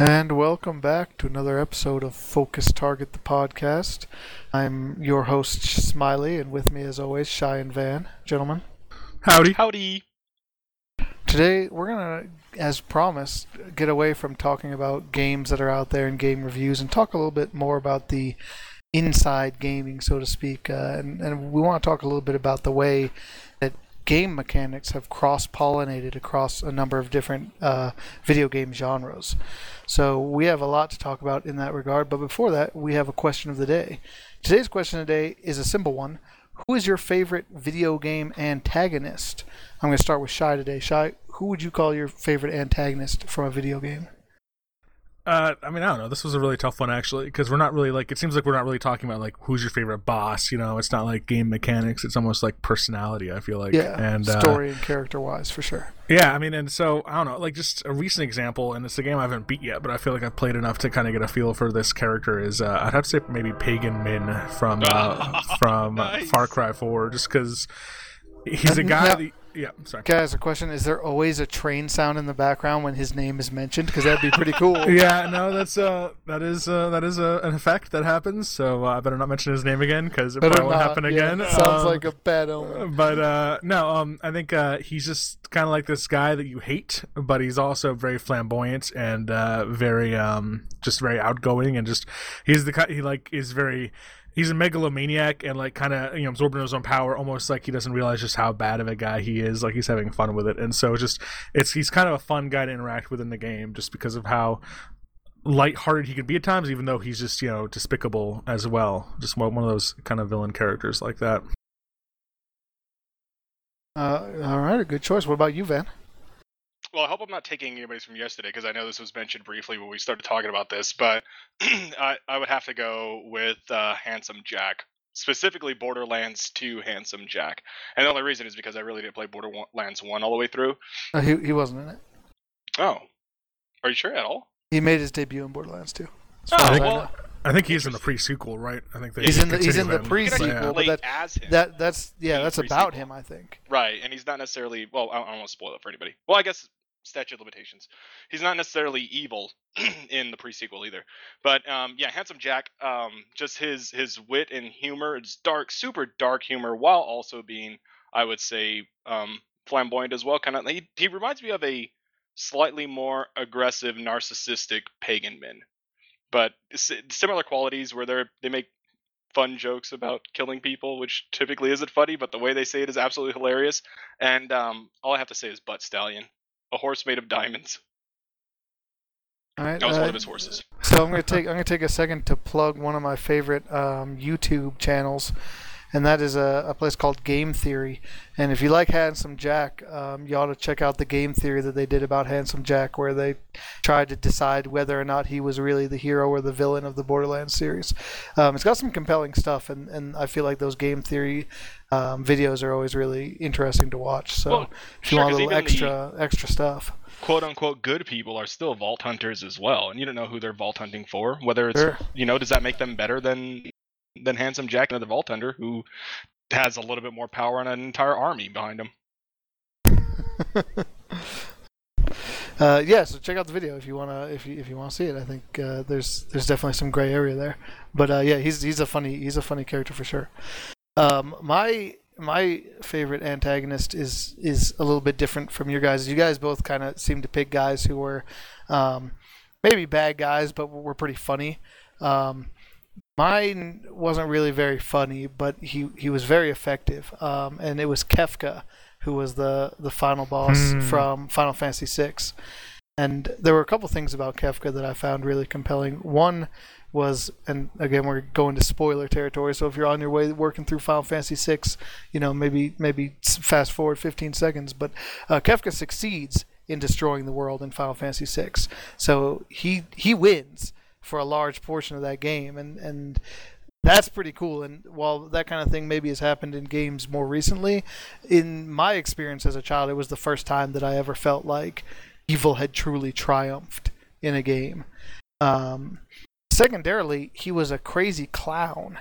And welcome back to another episode of Focus Target the podcast. I'm your host Smiley, and with me, as always, Shy and Van. Gentlemen, Howdy. Howdy. today we're gonna, as promised, get away from talking about games that are out there and game reviews, and talk a little bit more about the inside gaming, so to speak. Uh, and, and we want to talk a little bit about the way that game mechanics have cross-pollinated across a number of different uh, video game genres. So we have a lot to talk about in that regard. But before that, we have a question of the day. Today's question of the day is a simple one. Who is your favorite video game antagonist? I'm going to start with Shy today. Shy, who would you call your favorite antagonist from a video game? Uh, I mean, I don't know. This was a really tough one actually because we're not really like. It seems like we're not really talking about like who's your favorite boss. You know, it's not like game mechanics. It's almost like personality. I feel like. Yeah, And uh, story and character wise, for sure. yeah, I mean, and so I don't know. Like just a recent example, and it's a game I haven't beat yet, but I feel like I've played enough to kind of get a feel for this character. Is uh, I'd have to say maybe Pagan Min from uh, from Nice. Far Cry Four, just because he's a guy. Now- that, yeah, sorry. Guys, a question: Is there always a train sound in the background when his name is mentioned? Because that'd be pretty cool. yeah, no, that's uh, that is uh, that is uh, an effect that happens. So uh, I better not mention his name again because it Better probably won't not, happen yeah, again. sounds Um, like a bad omen. But uh, no, um, I think uh, he's just kind of like this guy that you hate, but he's also very flamboyant and uh, very um, just very outgoing and just he's the he like is very. He's a megalomaniac and like kind of you know absorbing his own power, almost like he doesn't realize just how bad of a guy he is. Like he's having fun with it, and so just it's he's kind of a fun guy to interact with in the game, just because of how lighthearted he can be at times, even though he's just you know despicable as well. Just one one of those kind of villain characters like that. Uh, all right, a good choice. What about you, Van? Well, I hope I'm not taking anybody's from yesterday because I know this was mentioned briefly when we started talking about this, but I, I would have to go with uh, Handsome Jack, specifically Borderlands 2 Handsome Jack. And the only reason is because I really didn't play Borderlands 1 all the way through. Uh, he he wasn't in it. Oh, are you sure at all? He made his debut in Borderlands 2. Oh, far as I well, know. I think he's in the pre-sequel, right? I think they He's in the- he's in the him. You can actually pre-sequel, Yeah. but that- as him. That that's yeah, in that's about him, I think. Right, and he's not necessarily well. I I don't want to spoil it for anybody. Well, I guess statute of limitations. He's not necessarily evil in the pre-sequel either. But um, yeah, handsome Jack. Um, just his his wit and humor. It's dark, super dark humor, while also being, I would say, um, flamboyant as well. Kind of. He he reminds me of a slightly more aggressive, narcissistic Pagan Min. But similar qualities where they're they make fun jokes about killing people, which typically isn't funny, but the way they say it is absolutely hilarious. And um, all I have to say is butt stallion, a horse made of diamonds. All right. That was uh, one of his horses. So I'm gonna take I'm gonna take a second to plug one of my favorite um, YouTube channels, and that is a, a place called Game Theory. And if you like Handsome Jack, um, you ought to check out the game theory that they did about Handsome Jack, where they tried to decide whether or not he was really the hero or the villain of the Borderlands series. Um, it's got some compelling stuff, and, and I feel like those game theory um, videos are always really interesting to watch. So Well, if you sure, want a little even the- extra extra stuff, Quote unquote good people are still vault hunters as well, and you don't know who they're vault hunting for. Whether it's Sure. you know, does that make them better than than handsome Jack and the vault hunter who has a little bit more power and an entire army behind him? uh, yeah, so check out the video if you wanna if you if you wanna see it. I think uh, there's there's definitely some gray area there, but uh, yeah, he's he's a funny he's a funny character for sure. Um, my my favorite antagonist is is a little bit different from your guys. You guys both kind of seem to pick guys who were um, maybe bad guys, but were pretty funny. Um, mine wasn't really very funny, but he he was very effective, um, and it was Kefka who was the the final boss Hmm. from Final Fantasy VI. And there were a couple things about Kefka that I found really compelling. One was, and again we're going to spoiler territory, so if you're on your way working through Final Fantasy VI, you know maybe maybe fast forward 15 seconds. But uh, Kefka succeeds in destroying the world in Final Fantasy VI, so he he wins for a large portion of that game, and and that's pretty cool. And while that kind of thing maybe has happened in games more recently, in my experience as a child, it was the first time that I ever felt like evil had truly triumphed in a game. Um, secondarily, he was a crazy clown.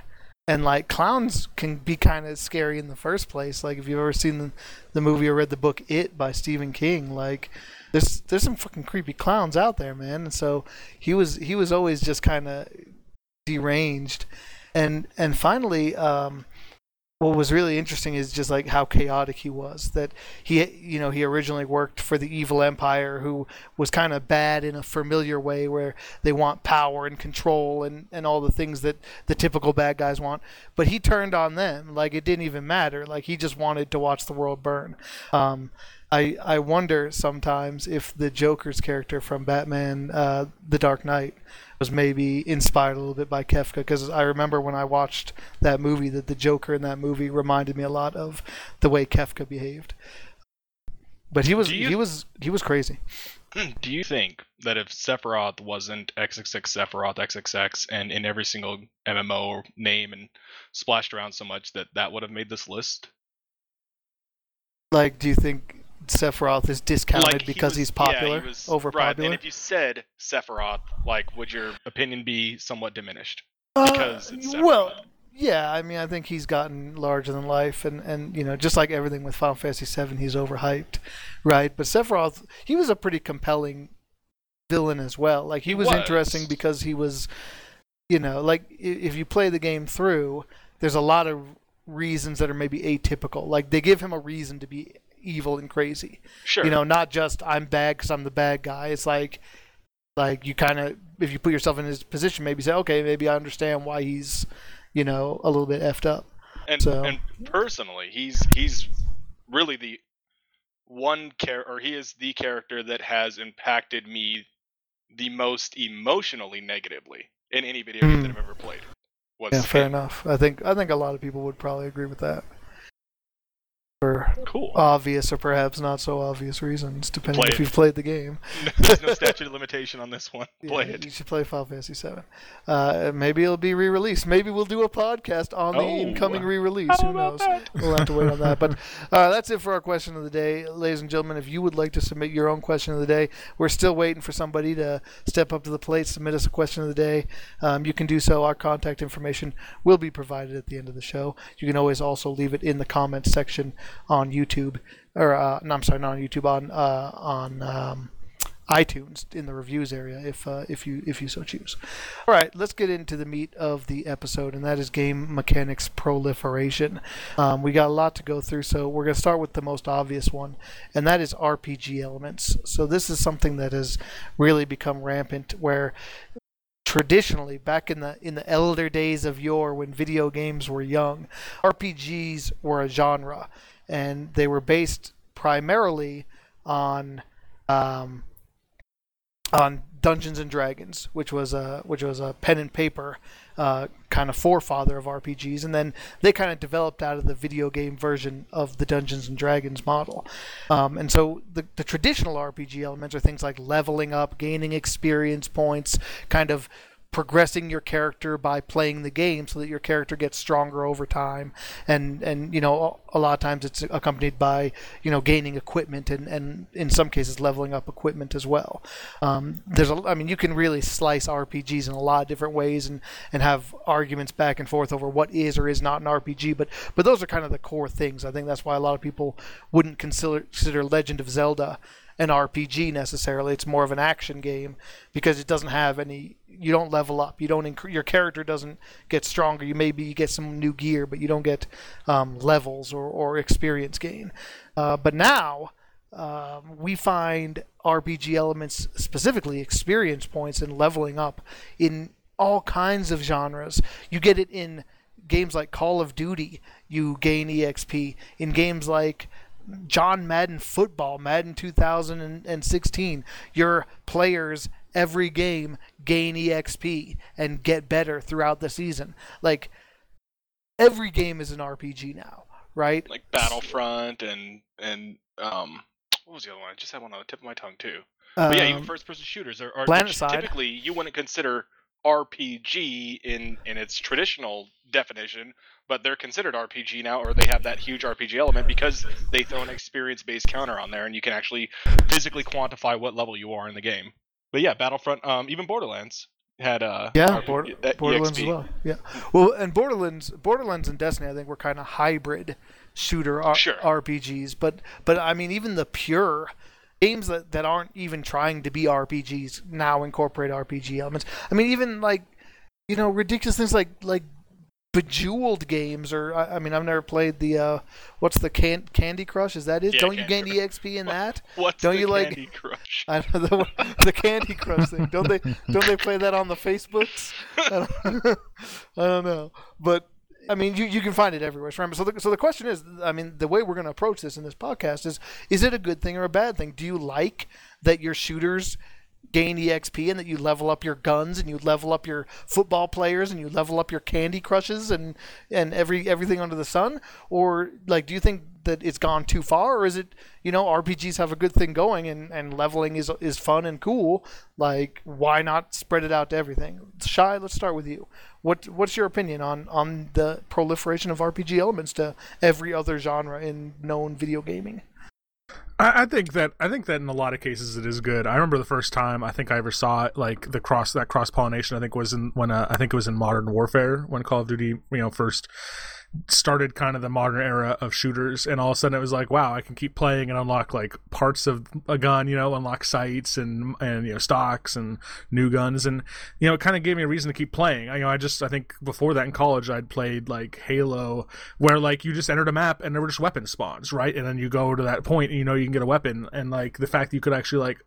and like clowns can be kind of scary in the first place. Like if you've ever seen the, the movie or read the book It by Stephen King, like there's there's some fucking creepy clowns out there, man. And so he was he was always just kind of deranged, and and finally, um, what was really interesting is just like how chaotic he was. That he you know he originally worked for the evil empire, who was kind of bad in a familiar way, where they want power and control and and all the things that the typical bad guys want. But he turned on them like it didn't even matter. Like he just wanted to watch the world burn. Um, I, I wonder sometimes if the Joker's character from Batman uh, The Dark Knight was maybe inspired a little bit by Kefka because I remember when I watched that movie that the Joker in that movie reminded me a lot of the way Kefka behaved. But he was you, he was he was crazy. Hmm, do you think that if Sephiroth wasn't XXX Sephiroth XXX and in every single MMO name and splashed around so much that that would have made this list? Like, do you think Sephiroth is discounted Like, he because was- he's popular yeah, he was, over right, popular? And if you said Sephiroth, like, would your opinion be somewhat diminished? Uh, because it's well, yeah, I mean, I think he's gotten larger than life, and, and you know, just like everything with Final Fantasy VII, he's overhyped, right? But Sephiroth, he was a pretty compelling villain as well. Like he, He was, was. interesting because he was, you know, like if you play the game through, there's a lot of reasons that are maybe atypical. Like they give him a reason to be evil and crazy. Sure. You know, not just I'm bad because I'm the bad guy. It's like, like you kind of, if you put yourself in his position, maybe say, okay, maybe I understand why he's, you know, a little bit effed up. and so- and personally, he's he's really the one char or he is the character that has impacted me the most emotionally negatively in any video game that Hmm. I've ever played. Was Yeah, fair him. enough. I think I think a lot of people would probably agree with that. For Cool. obvious or perhaps not so obvious reasons, depending Play if it. you've played the game. There's no statute of limitation on this one. Play Yeah, it. You should play Final Fantasy VII. Uh, maybe it'll be re-released. Maybe we'll do a podcast on the Oh. incoming re-release. How Who knows? that? We'll have to wait on that. But uh, that's it for our question of the day, ladies and gentlemen. If you would like to submit your own question of the day, we're still waiting for somebody to step up to the plate, submit us a question of the day. Um, you can do so. Our contact information will be provided at the end of the show. You can always also leave it in the comments section on YouTube, or uh, no, I'm sorry, not on YouTube, on uh, on. Um, iTunes in the reviews area if uh, if you if you so choose. All right, let's get into the meat of the episode, and that is game mechanics proliferation. Um, we got a lot to go through, so we're going to start with the most obvious one, and that is RPG elements. So this is something that has really become rampant, where traditionally back in the in the elder days of yore when video games were young rpgs were a genre and they were based primarily on um, on Dungeons and Dragons, which was a which was a pen and paper uh, kind of forefather of RPGs, and then they kind of developed out of the video game version of the Dungeons and Dragons model. Um, and so the the traditional RPG elements are things like leveling up, gaining experience points, kind of progressing your character by playing the game so that your character gets stronger over time. And and you know a lot of times it's accompanied by you know gaining equipment and and in some cases leveling up equipment as well. Um, there's a i mean you can really slice rpgs in a lot of different ways and and have arguments back and forth over what is or is not an rpg but but those are kind of the core things. I think that's why a lot of people wouldn't consider consider legend of zelda an RPG necessarily. It's more of an action game because it doesn't have any. You don't level up. You don't. Inc- your character doesn't get stronger. You maybe you get some new gear, but you don't get um, levels or, or experience gain. Uh, but now um, we find RPG elements, specifically experience points and leveling up, in all kinds of genres. You get it in games like Call of Duty. You gain EXP in games like John Madden football, Madden 2016. Your players every game gain EXP and get better throughout the season. Like every game is an RPG now, right? Like Battlefront and and um what was the other one? I just had one on the tip of my tongue too. But yeah, even Um, first person shooters are, are Planet which Side. typically you wouldn't consider RPG in in its traditional definition, but they're considered RPG now, or they have that huge RPG element because they throw an experience based counter on there, and you can actually physically quantify what level you are in the game. But yeah, Battlefront, um, even Borderlands, had uh Yeah, RP Border, uh, Borderlands EXP. as well. Yeah, well, and Borderlands, Borderlands and Destiny, I think were kind of hybrid shooter R- Sure. RPGs. But but I mean, even the pure games that, that aren't even trying to be RPGs now incorporate RPG elements. I mean, even like you know ridiculous things like like Bejeweled games, or I, I mean, I've never played the uh, what's the can- Candy Crush? Is that it? Yeah, Don't you gain EXP in that? What's Don't the you like- Candy Crush? I don't know the, the Candy Crush thing. Don't they? Don't they play that on the Facebooks? I don't, I don't know, but I mean, you, you can find it everywhere. Remember, so the, so the question is, I mean, the way we're going to approach this in this podcast is: is it a good thing or a bad thing? Do you like that your shooters gain EXP and that you level up your guns and you level up your football players and you level up your Candy Crushes and and every everything under the sun? Or like, do you think that it's gone too far, or is it you know RPGs have a good thing going and, and leveling is is fun and cool? Like, why not spread it out to everything? Shy, let's start with you. What what's your opinion on on the proliferation of RPG elements to every other genre in known video gaming? I, I think that I think that in a lot of cases it is good. I remember the first time I think I ever saw it, like the cross that cross pollination. I think was in when uh, I think it was in Modern Warfare when Call of Duty you know first started kind of the modern era of shooters and all of a sudden it was like wow i can keep playing and unlock like parts of a gun you know unlock sights and and you know stocks and new guns. And you know it kind of gave me a reason to keep playing. I, you know i just i think before that in college i'd played like halo where like you just entered a map and there were just weapon spawns right? And then you go to that point and you know you can get a weapon. And like the fact that you could actually like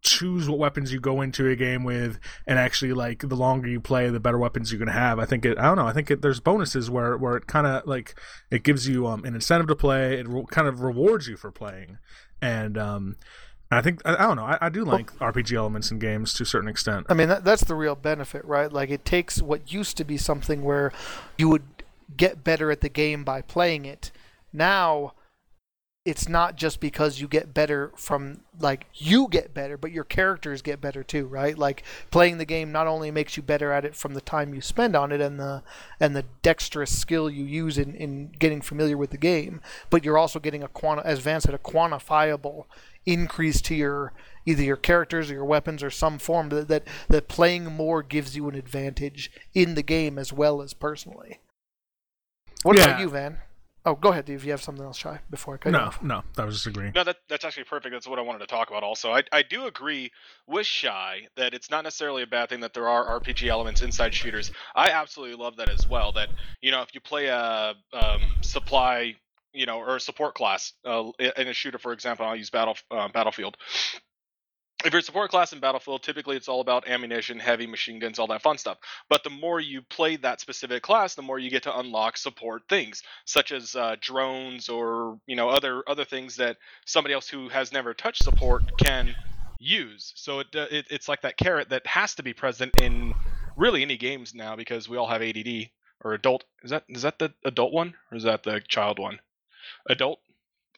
choose what weapons you go into a game with and actually like the longer you play the better weapons you're going to have i think it i don't know i think it, there's bonuses where where it kind of like it gives you um, an incentive to play it re- kind of rewards you for playing and um I think I, I don't know. I, I do like RPG elements in games to a certain extent. I mean, that, that's the real benefit, right? Like, it takes what used to be something where you would get better at the game by playing it. Now, it's not just because you get better from, like, you get better, but your characters get better too, right? Like, playing the game not only makes you better at it from the time you spend on it and the and the dexterous skill you use in, in getting familiar with the game, but you're also getting a quanti- as Vance said, a quantifiable increase to your either your characters or your weapons or some form that, that that playing more gives you an advantage in the game as well as personally. What Yeah. about you, Van? Oh, go ahead, Dave. You have something else, shy before I cut you No, off. no, that was just agreeing. No, that that's actually perfect. That's what I wanted to talk about. Also, I I do agree with Shy that it's not necessarily a bad thing that there are RPG elements inside shooters. I absolutely love that as well. That you know, if you play a um, supply, you know, or a support class uh, in a shooter, for example, I'll use Battle uh, Battlefield. If you're a support class in Battlefield, typically it's all about ammunition, heavy machine guns, all that fun stuff. But the more you play that specific class, the more you get to unlock support things, such as uh, drones or you know other other things that somebody else who has never touched support can use. So it, uh, it it's like that carrot that has to be present in really any games now because we all have ADD or adult. Is that is that the adult one or is that the child one? Adult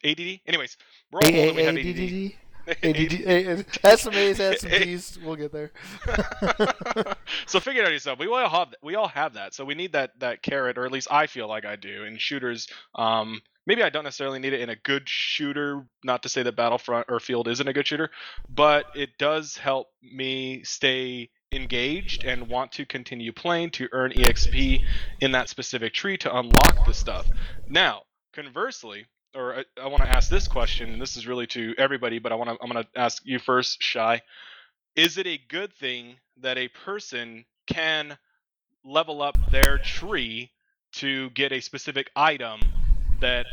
ADD. Anyways, we're all old and we have ADD. ADD. SMAs, SMDs. We'll get there. so figure it out yourself. We all have we all have that. So we need that that carrot, or at least I feel like I do in shooters. Um, maybe I don't necessarily need it in a good shooter. Not to say that Battlefront or Field isn't a good shooter, but it does help me stay engaged and want to continue playing to earn exp in that specific tree to unlock the stuff. Now, conversely, or I, I want to ask this question, and this is really to everybody, but I want to I'm going to ask you first, Shy. Is it a good thing that a person can level up their tree to get a specific item that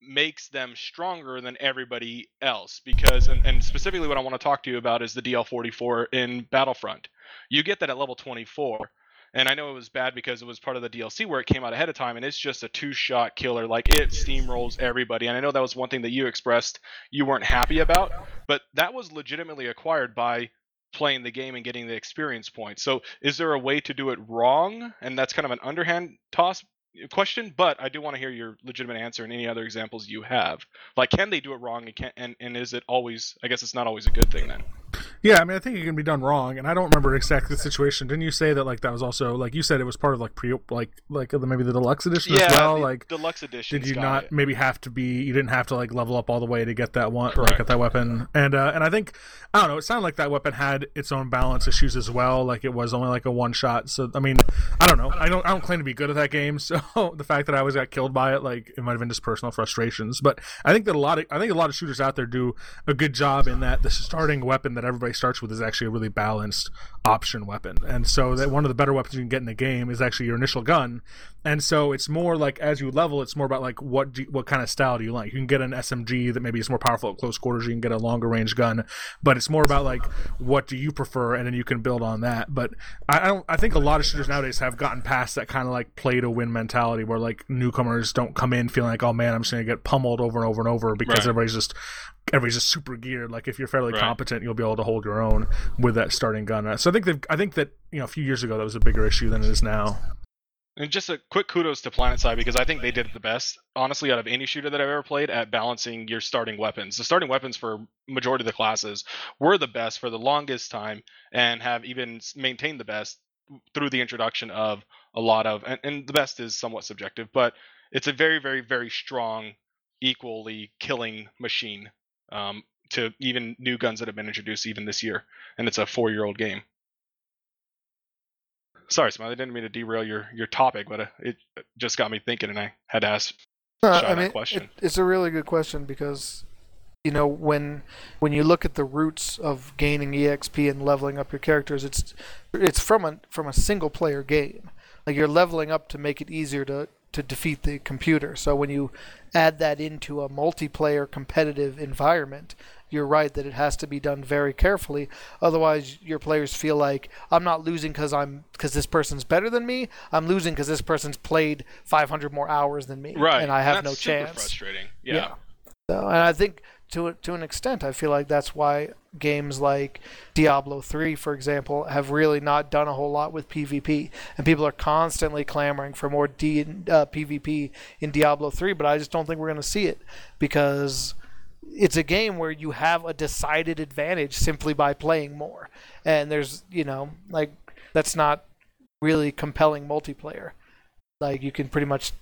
makes them stronger than everybody else? Because and, and specifically what i want to talk to you about is the DL-44 in battlefront. You get that at level 24 and i know it was bad because it was part of the dlc where it came out ahead of time and it's just a two shot killer like it steamrolls everybody and i know that was one thing that you expressed you weren't happy about but that was legitimately acquired by playing the game and getting the experience points so is there a way to do it wrong and that's kind of an underhand toss question, but I do want to hear your legitimate answer and any other examples you have. Like, can they do it wrong, and can and, and is it always? I guess it's not always a good thing then. Yeah, I mean, I think it can be done wrong, and I don't remember exactly the situation. Didn't you say that like that was also like you said it was part of like pre like like maybe the deluxe edition yeah, as well? the Like, deluxe edition. did you not maybe have to be? You didn't have to like level up all the way to get that one, like Correct. get that weapon, and uh, and I think I don't know. It sounded like that weapon had its own balance issues as well. Like it was only like a one shot. So I mean, I don't know. I don't I don't claim to be good at that game. So the fact that I always got killed by it, like it might have been just personal frustrations. But I think that a lot of I think a lot of shooters out there do a good job in that the starting weapon that everybody starts with is actually a really balanced option weapon. And so that one of the better weapons you can get in the game is actually your initial gun. And so it's more like as you level, it's more about like what do you, what kind of style do you like? You can get an SMG that maybe is more powerful at close quarters. You can get a longer range gun, but it's more about like what do you prefer, and then you can build on that. But I, I don't. I think a lot of shooters nowadays have gotten past that kind of like play to win mentality, where like newcomers don't come in feeling like, oh man, I'm just gonna get pummeled over and over and over because Right. everybody's just everybody's just super geared. Like if you're fairly Right. competent, you'll be able to hold your own with that starting gun. So think they've, I think that you know a few years ago that was a bigger issue than it is now. And just a quick kudos to PlanetSide because I think they did it the best, honestly, out of any shooter that I've ever played at balancing your starting weapons. The starting weapons for majority of the classes were the best for the longest time and have even maintained the best through the introduction of a lot of, and, and the best is somewhat subjective, but it's a very, very, very strong, equally killing machine um, to even new guns that have been introduced even this year. And it's a four year old game. Sorry, Smiley, I didn't mean to derail your, your topic, but uh, it just got me thinking, and I had to ask. Shot I mean, question. it- it's a really good question because, you know, when when you look at the roots of gaining EXP and leveling up your characters, it's it's from a from a single player game. Like you're leveling up to make it easier to to defeat the computer. So when you add that into a multiplayer competitive environment, you're right that it has to be done very carefully. Otherwise, your players feel like I'm not losing because I'm because this person's better than me. I'm losing because this person's played 500 more hours than me, Right. and I have that's no super chance. frustrating. Yeah. So, and I think to to an extent, I feel like that's why games like Diablo 3, for example, have really not done a whole lot with PvP, and people are constantly clamoring for more D uh, PvP in Diablo 3. But I just don't think we're going to see it because it's a game where you have a decided advantage simply by playing more, and there's you know like that's not really compelling multiplayer. Like you can pretty much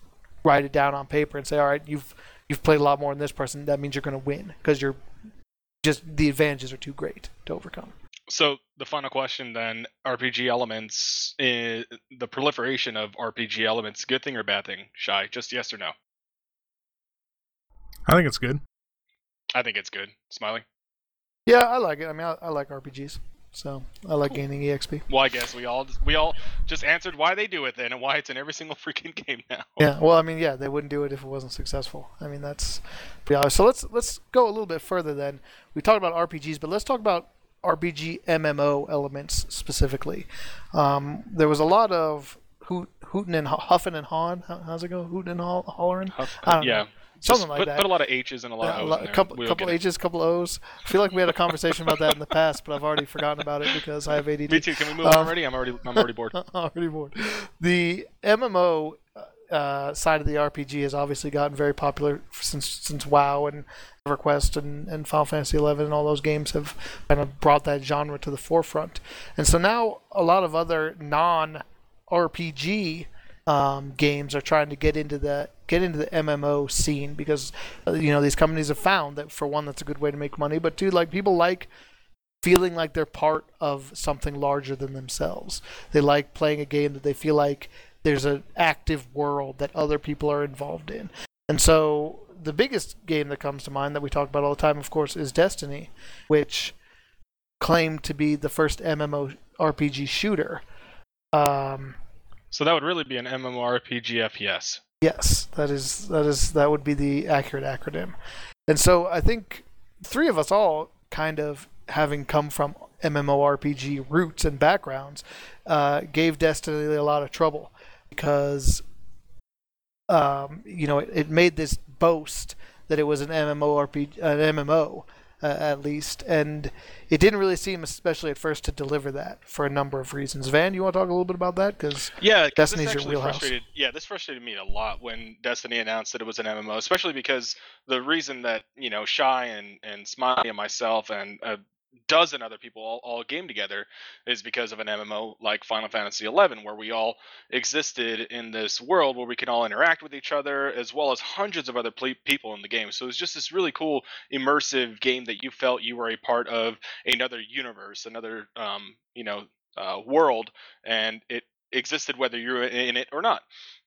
write it down on paper and say, all right, you've you've played a lot more than this person. That means you're going to win because you're just the advantages are too great to overcome. So the final question then: RPG elements, i the proliferation of RPG elements, good thing or bad thing? Shy, just yes or no? I think it's good. I think it's good. Smiley. Yeah, I like it. I mean, I, I like RPGs, so I like Cool. gaining EXP. Well, I guess we all we all just answered why they do it then, and why it's in every single freaking game now. Yeah, well, I mean, yeah, they wouldn't do it if it wasn't successful. I mean, that's pretty obvious. So let's let's go a little bit further. Then we talked about RPGs, but let's talk about RPG MMO elements specifically. Um, there was a lot of hoot, hooting and hu- huffing and hawing. How, how's it go? Hooting and hollering. Huff- yeah. know. Something like put, that. Put a lot of H's and a lot Yeah, of a O's in there. couple We'll couple. H's, couple O's. I feel like we had a conversation about that in the past, but I've already forgotten about it because I have ADD. Me too. Can we move Um, on already? I'm already I'm already bored. already bored. The MMO uh, side of the RPG has obviously gotten very popular since since WoW and EverQuest and, and Final Fantasy XI and all those games have kind of brought that genre to the forefront. And so now a lot of other non RPG um, games are trying to get into the get into the MMO scene because uh, you know these companies have found that for one that's a good way to make money, but two like people like feeling like they're part of something larger than themselves. They like playing a game that they feel like there's an active world that other people are involved in. And so the biggest game that comes to mind that we talk about all the time, of course, is Destiny, which claimed to be the first MMO RPG shooter. Um, So that would really be an MMORPG FPS. Yes, that is that is that would be the accurate acronym. And so I think three of us all kind of having come from MMORPG roots and backgrounds uh, gave Destiny a lot of trouble because um, you know it, it made this boast that it was an MMORPG an MMO uh, at least and it didn't really seem especially at first to deliver that for a number of reasons. Van, you want to talk a little bit about that cuz Yeah, 'cause Destiny's your wheelhouse. Yeah, this frustrated me a lot when Destiny announced that it was an MMO, especially because the reason that you know Shy and and Smiley and myself and a dozen other people all, all game together is because of an MMO like Final Fantasy XI, where we all existed in this world where we can all interact with each other, as well as hundreds of other ple- people in the game. So it's just this really cool, immersive game that you felt you were a part of another universe, another um, you know uh, world, and it existed whether you're in it or not.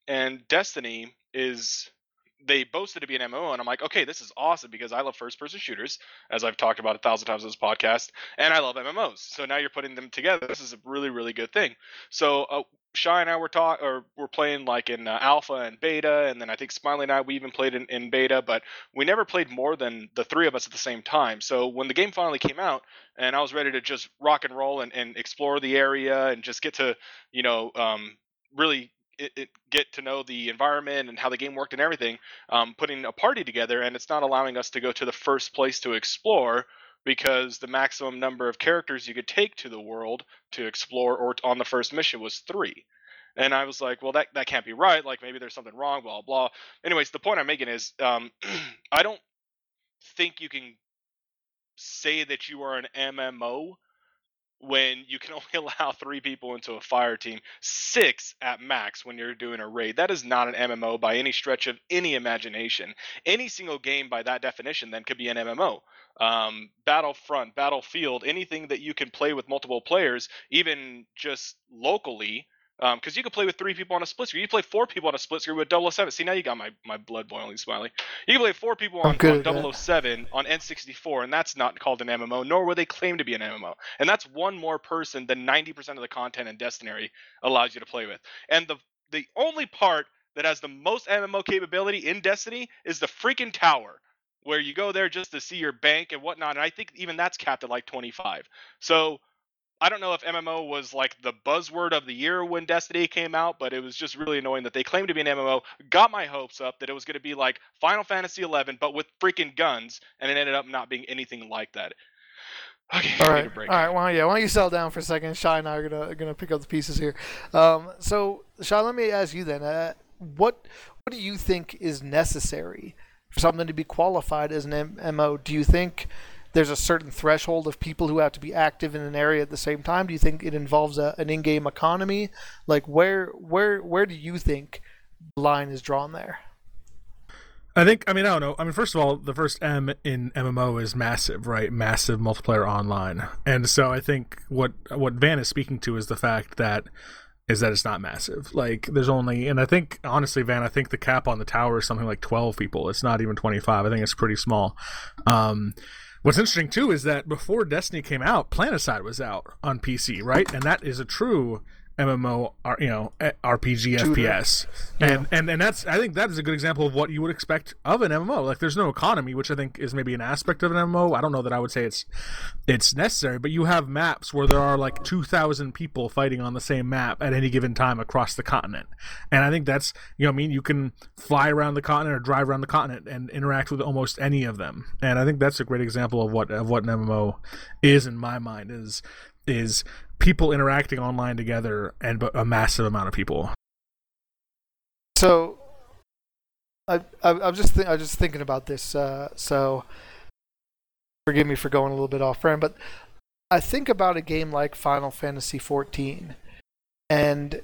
And Destiny is they boasted to be an MMO, and I'm like, okay, this is awesome because I love first person shooters, as I've talked about a thousand times on this podcast, and I love MMOs. So now you're putting them together. This is a really, really good thing. So uh, Shy and I were talk or we're playing like in uh, alpha and beta, and then I think Smiley and I we even played in, in beta, but we never played more than the three of us at the same time. So when the game finally came out, and I was ready to just rock and roll and, and explore the area and just get to, you know, um, really it, it, get to know the environment and how the game worked and everything, um, putting a party together, and it's not allowing us to go to the first place to explore because the maximum number of characters you could take to the world to explore or on the first mission was three. And I was like, well, that, that can't be right. Like, maybe there's something wrong, blah, blah. Anyways, the point I'm making is um, I don't think you can say that you are an MMO when you can only allow three people into a fire team, six at max when you're doing a raid. That is not an MMO by any stretch of any imagination. Any single game, by that definition, then could be an MMO. Um, Battlefront, Battlefield, anything that you can play with multiple players, even just locally, because um, you can play with three people on a split screen. You play four people on a split screen with 007. See, now you got my, my blood boiling, Smiley. You can play four people on, on 007 on N64, and that's not called an MMO, nor will they claim to be an MMO. And that's one more person than 90% of the content in Destiny allows you to play with. And the the only part that has the most MMO capability in Destiny is the freaking tower, where you go there just to see your bank and whatnot. And I think even that's capped at like 25. So I don't know if MMO was like the buzzword of the year when Destiny came out, but it was just really annoying that they claimed to be an MMO. Got my hopes up that it was going to be like Final Fantasy XI, but with freaking guns, and it ended up not being anything like that. Okay, all right, all right. Well, yeah. Why don't you settle down for a second? Shy and I are gonna gonna pick up the pieces here. Um, so, Shy, let me ask you then. Uh, what what do you think is necessary for something to be qualified as an MMO? Do you think there's a certain threshold of people who have to be active in an area at the same time? Do you think it involves a, an in-game economy? Like where where where do you think the line is drawn there? I think. I mean, I don't know. I mean, first of all, the first M in MMO is massive, right? Massive multiplayer online, and so I think what what Van is speaking to is the fact that is that it's not massive. Like there's only, and I think honestly, Van, I think the cap on the tower is something like 12 people. It's not even 25. I think it's pretty small. Um, What's interesting too is that before Destiny came out, Planetside was out on PC, right? And that is a true MMO, you know, eh, RPG FPS, yeah. and and and that's I think that is a good example of what you would expect of an MMO. Like, there's no economy, which I think is maybe an aspect of an MMO. I don't know that I would say it's it's necessary, but you have maps where there are like 2,000 people fighting on the same map at any given time across the continent, and I think that's you know, I mean, you can fly around the continent or drive around the continent and interact with almost any of them, and I think that's a great example of what of what an MMO is in my mind is is people interacting online together and a massive amount of people. So, I, I am just th- I'm just thinking about this. Uh, so, forgive me for going a little bit off brand, but I think about a game like Final Fantasy 14, and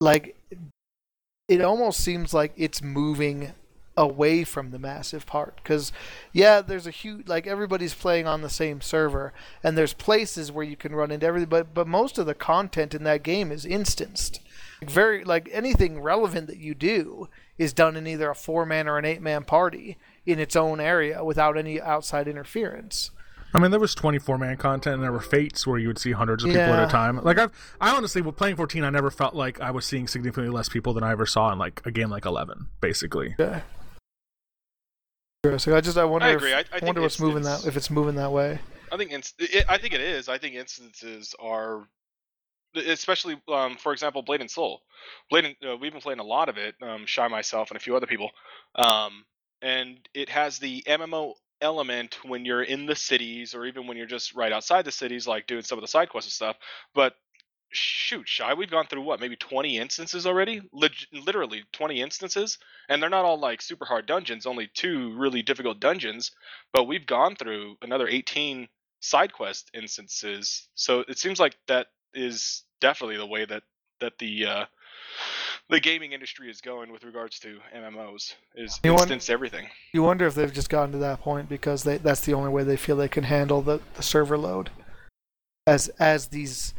like it almost seems like it's moving away from the massive part because yeah there's a huge like everybody's playing on the same server and there's places where you can run into everything but but most of the content in that game is instanced very like anything relevant that you do is done in either a four man or an eight man party in its own area without any outside interference I mean, there was 24 man content, and there were fates where you would see hundreds of people yeah. at a time. Like, I've, I honestly, with playing 14, I never felt like I was seeing significantly less people than I ever saw in like a game like 11, basically. Yeah. So I just I wonder. I agree. If, I, I, I wonder what's moving that if it's moving that way. I think inst- it, I think it is. I think instances are, especially um, for example, Blade and Soul. Blade and uh, we've been playing a lot of it. Um, Shy myself and a few other people, um, and it has the MMO element when you're in the cities or even when you're just right outside the cities, like doing some of the side quests and stuff. But shoot, shy. We've gone through what, maybe 20 instances already? Leg- literally 20 instances, and they're not all like super hard dungeons. Only two really difficult dungeons, but we've gone through another 18 side quest instances. So it seems like that is definitely the way that that the uh, the gaming industry is going with regards to MMOs is You instance everything. You wonder if they've just gotten to that point because they that's the only way they feel they can handle the, the server load. As as these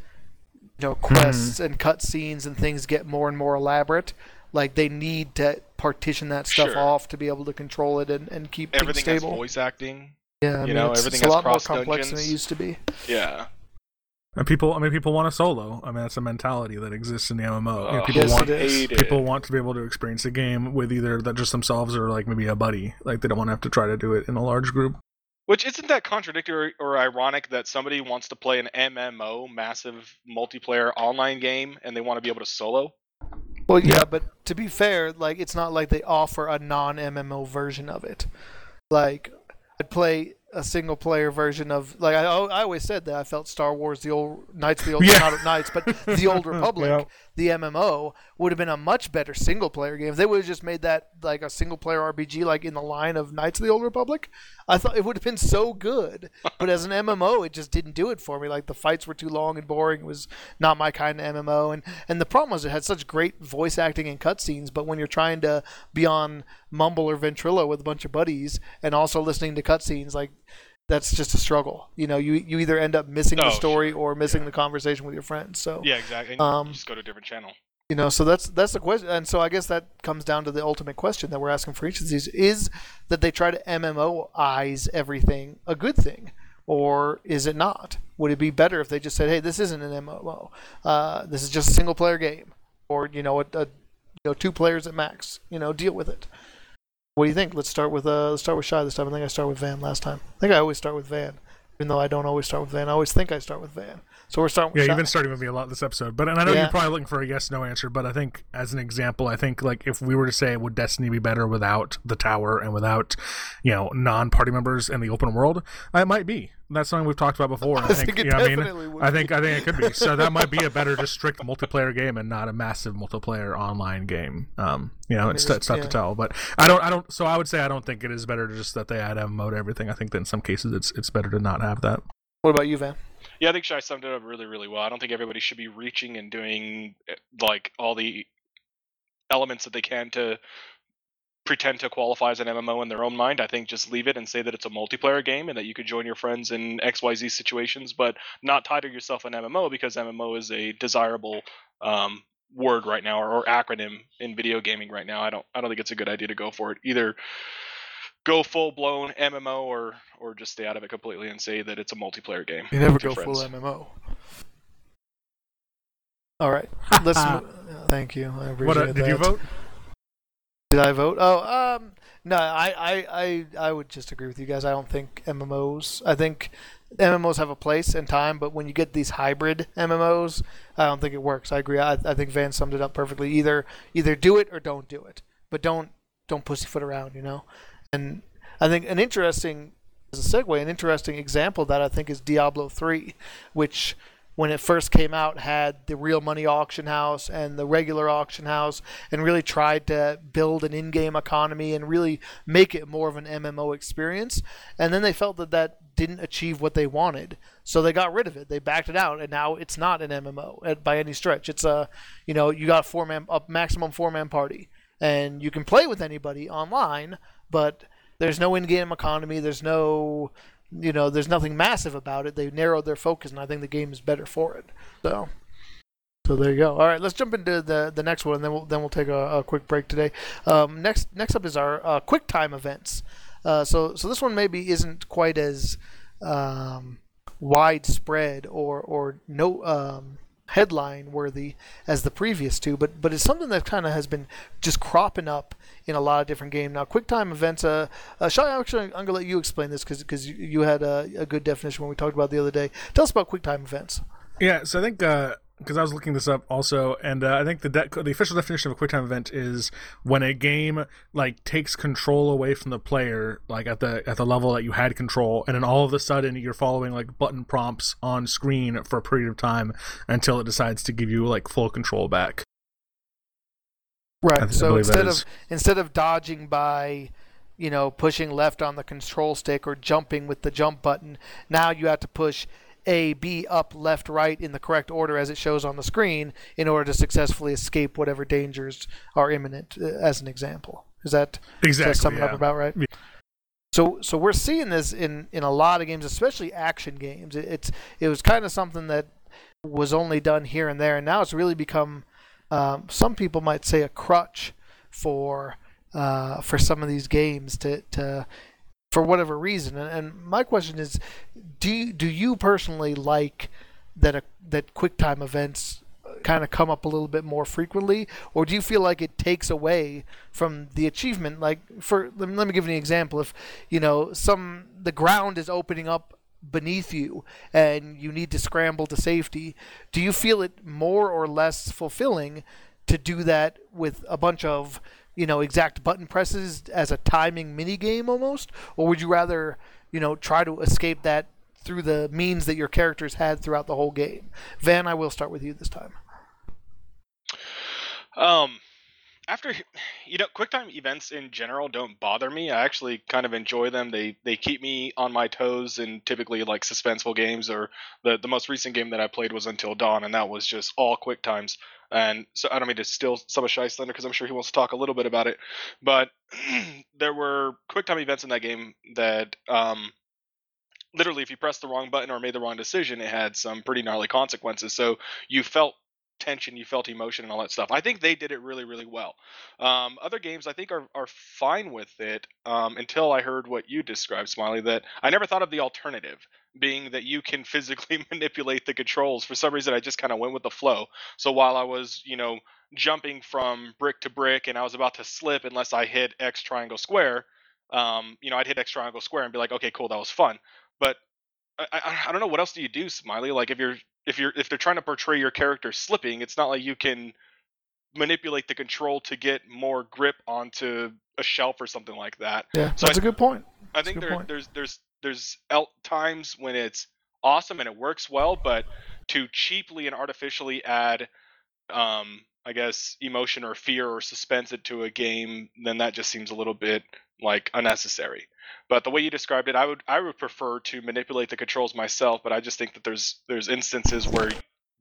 you know quests hmm. and cutscenes and things get more and more elaborate, like they need to partition that stuff Sure. off to be able to control it and, and keep Everything things has stable. voice acting. yeah, I you mean, know, it's, everything it's a lot more cross complex than it used to be. Yeah. And people, I mean, people want a solo. I mean, that's a mentality that exists in the MMO. You know, people Yes, want it is. people want to be able to experience a game with either that just themselves or like maybe a buddy. Like they don't want to have to try to do it in a large group. Which isn't that contradictory or ironic that somebody wants to play an MMO, massive multiplayer online game, and they want to be able to solo? Well, yeah, Yeah. but to be fair, like it's not like they offer a non MMO version of it. Like I'd play a single player version of like I, I always said that I felt Star Wars the old Knights of the old Yeah. not Knights but the old Republic Yeah. The MMO would have been a much better single player game. If they would have just made that like a single player RPG like in the line of Knights of the Old Republic, I thought it would have been so good. But as an MMO, it just didn't do it for me. Like the fights were too long and boring. It was not my kind of MMO. And and the problem was it had such great voice acting and cutscenes, but when you're trying to be on Mumble or Ventrilo with a bunch of buddies and also listening to cutscenes, like that's just a struggle. You know, you you either end up missing the Oh, story sure. or missing Yeah. the conversation with your friends. So Yeah, exactly. And Um, just go to a different channel. you know, so that's that's the question, and so I guess that comes down to the ultimate question that we're asking for each of these: is that they try to MMOize everything a good thing, or is it not? Would it be better if they just said, "Hey, this isn't an MMO. Uh, this is just a single player game," or you know, a, a you know, two players at max. You know, deal with it. What do you think? Let's start with uh, let's start with Shy this time. I think I start with Van last time. I think I always start with Van, even though I don't always start with Van. I always think I start with Van. So we're starting Yeah, you've been starting with me a lot this episode, but and I know Yeah. you're probably looking for a yes no answer, but I think as an example, I think like if we were to say would Destiny be better without the tower and without you know non party members in the open world, it might be. That's something we've talked about before. I I think, think it you know, I mean, would I think be. I think it could be. So that might be a better just strict multiplayer game and not a massive multiplayer online game. Um, you know, mean, it's, it's tough yeah. to tell, but I don't I don't. So I would say I don't think it is better to just that they add MMO mode everything. I think that in some cases it's it's better to not have that. What about you, Van? Yeah, I think Shy summed it up really, really well. I don't think everybody should be reaching and doing eh, like all the elements that they can to pretend to qualify as an MMO in their own mind. I think just leave it and say that it's a multiplayer game and that you could join your friends in XYZ situations, but not title yourself an MMO because MMO is a desirable um, word right now or, or acronym in video gaming right now. I don't I don't think it's a good idea to go for it. Either go full blown MMO or or just stay out of it completely and say that it's a multiplayer game. You never with your go full. MMO. All right, let's. mo- thank you. I appreciate What uh, did you vote? Did I vote? Oh, um, no. I, I, I, I would just agree with you guys. I don't think MMOs. I think MMOs have a place and time, but when you get these hybrid MMOs, I don't think it works. I agree. I, I think Van summed it up perfectly. Either, either do it or don't do it, but don't, don't pussyfoot around. You know, and I think an interesting as a segue, an interesting example that I think is Diablo 3, which when it first came out had the real money auction house and the regular auction house and really tried to build an in-game economy and really make it more of an MMO experience. And then they felt that that didn't achieve what they wanted. So they got rid of it. They backed it out and now it's not an MMO by any stretch. It's a you know you got a four man a maximum four man party and you can play with anybody online but there's no in-game economy there's no you know there's nothing massive about it. They narrowed their focus and i think the game is better for it. So so there you go. All right let's jump into the the next one and then we'll then we'll take a, a quick break today. Um, next next up is our uh, quick time events. Uh, so so this one maybe isn't quite as um, widespread or or no um, headline worthy as the previous two, but but it's something that kind of has been just cropping up in a lot of different games now. quick time events. Uh, uh Shy, actually, I'm gonna let you explain this because because you, you had a, a good definition when we talked about the other day. Tell us about quick time events. Yeah, so I think because I was looking this up also, and uh, I think the de- the official definition of a quick time event is when a game like takes control away from the player, like at the at the level that you had control, and then all of a sudden you're following like button prompts on screen for a period of time until it decides to give you like full control back. Right. th- So instead of instead of dodging by you know, pushing left on the control stick or jumping with the jump button. Now you have to push A, B, up, left, right in the correct order as it shows on the screen in order to successfully escape whatever dangers are imminent, uh, as an example. Is that, Exactly. does that sum yeah. up about right? Yeah. So, so we're seeing this in, in a lot of games, especially action games. It, it's it was kind of something that was only done here and there, and now it's really become um, some people might say a crutch for uh, for some of these games to, to for whatever reason. And, my question is, do do you personally like that a, that quick time events uh, kind of come up a little bit more frequently, or do you feel like it takes away from the achievement? Like for let me, let me give you an example. If you know some the ground is opening up beneath you and you need to scramble to safety, do you feel it more or less fulfilling to do that with a bunch of you know exact button presses as a timing mini game almost, or would you rather you know try to escape that through the means that your characters had throughout the whole game? Van, I will start with you this time. Um, after you know, quick time events in general don't bother me. I actually kind of enjoy them. They they keep me on my toes in typically like suspenseful games. Or the the most recent game that I played was Until Dawn, and that was just all quick times. And so I don't mean to steal some of Shy's thunder because I'm sure he wants to talk a little bit about it. But there were quick time events in that game that um, literally, if you pressed the wrong button or made the wrong decision, it had some pretty gnarly consequences. So you felt tension, you felt emotion, and all that stuff. I think they did it really, really well. Um, other games, I think, are are fine with it um, until I heard what you described, Smiley. That I never thought of the alternative being that you can physically manipulate the controls. For some reason, I just kind of went with the flow. So while I was, you know, jumping from brick to brick, and I was about to slip unless I hit X triangle square. Um, you know, I'd hit X triangle square and be like, okay, cool, that was fun. But I, I, I don't know what else do you do, Smiley. Like if you're if you're if they're trying to portray your character slipping, it's not like you can manipulate the control to get more grip onto a shelf or something like that. Yeah, So that's I- a good point. I That's a think there, point. there's there's there's el- times when it's awesome and it works well, but to cheaply and artificially add, um, I guess emotion or fear or suspense into a game, then that just seems a little bit like unnecessary. But the way you described it, I would I would prefer to manipulate the controls myself, but I just think that there's there's instances where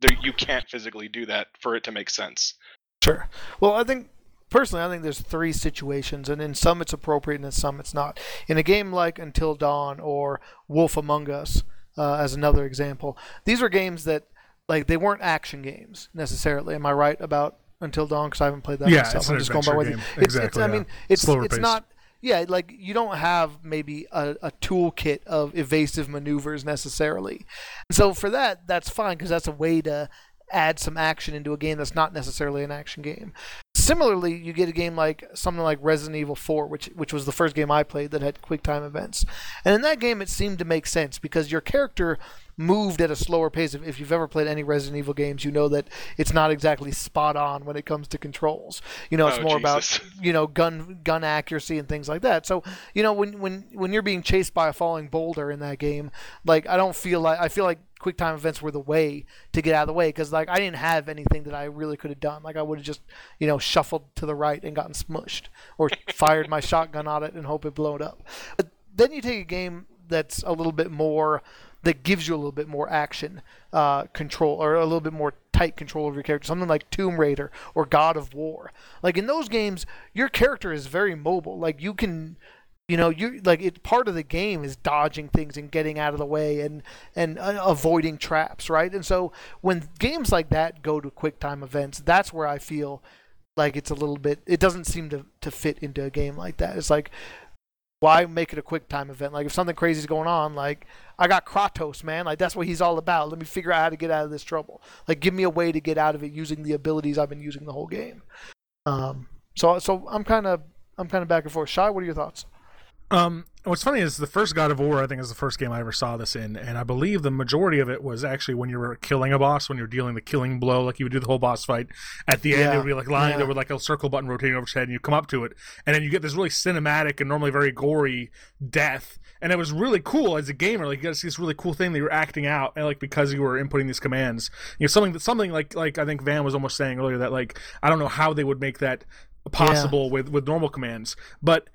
there, you can't physically do that for it to make sense. Sure. Well, I think personally, I think there's three situations, and in some it's appropriate, and in some it's not. In a game like Until Dawn or Wolf Among Us, uh, as another example, these are games that like they weren't action games necessarily. Am I right about Until Dawn? Because I haven't played that Yeah, myself. it's an I'm just going by what game. it's, it's. Exactly, I mean, it's Slower it's paced. not. Yeah, like you don't have maybe a, a toolkit of evasive maneuvers necessarily. So for that, that's fine because that's a way to add some action into a game that's not necessarily an action game. Similarly, you get a game like something like Resident Evil 4, which which was the first game I played that had quick time events. And in that game it seemed to make sense because your character moved at a slower pace. If, if you've ever played any Resident Evil games, you know that it's not exactly spot on when it comes to controls. You know, it's Oh, more Jesus. about you know gun gun accuracy and things like that. So you know when when when you're being chased by a falling boulder in that game, like I don't feel like I feel like quick time events were the way to get out of the way because like I didn't have anything that I really could have done. Like I would have just you know shuffled to the right and gotten smushed or fired my shotgun on it and hope it blowed up. But then you take a game that's a little bit more that gives you a little bit more action uh, control or a little bit more tight control of your character. Something like Tomb Raider or God of War. Like in those games, your character is very mobile. Like you can, you know, you like it. Part of the game is dodging things and getting out of the way and and uh, avoiding traps, right? And so when games like that go to quick time events, that's where I feel like it's a little bit. It doesn't seem to to fit into a game like that. It's like why make it a quick time event? Like if something crazy is going on, like I got Kratos, man. Like that's what he's all about. Let me figure out how to get out of this trouble. Like give me a way to get out of it using the abilities I've been using the whole game. Um, so so I'm kind of I'm kind of back and forth. Shy, what are your thoughts? Um, what's funny is the first God of War, I think, is the first game I ever saw this in, and I believe the majority of it was actually when you were killing a boss, when you're dealing the killing blow, like you would do the whole boss fight. At the end, Yeah, it would be like lying yeah. there with like a circle button rotating over his head, and you come up to it, and then you get this really cinematic and normally very gory death, and it was really cool as a gamer. Like you got to see this really cool thing that you're acting out, and like because you were inputting these commands, you know, something that something like like I think Van was almost saying earlier that like I don't know how they would make that possible with with normal commands, but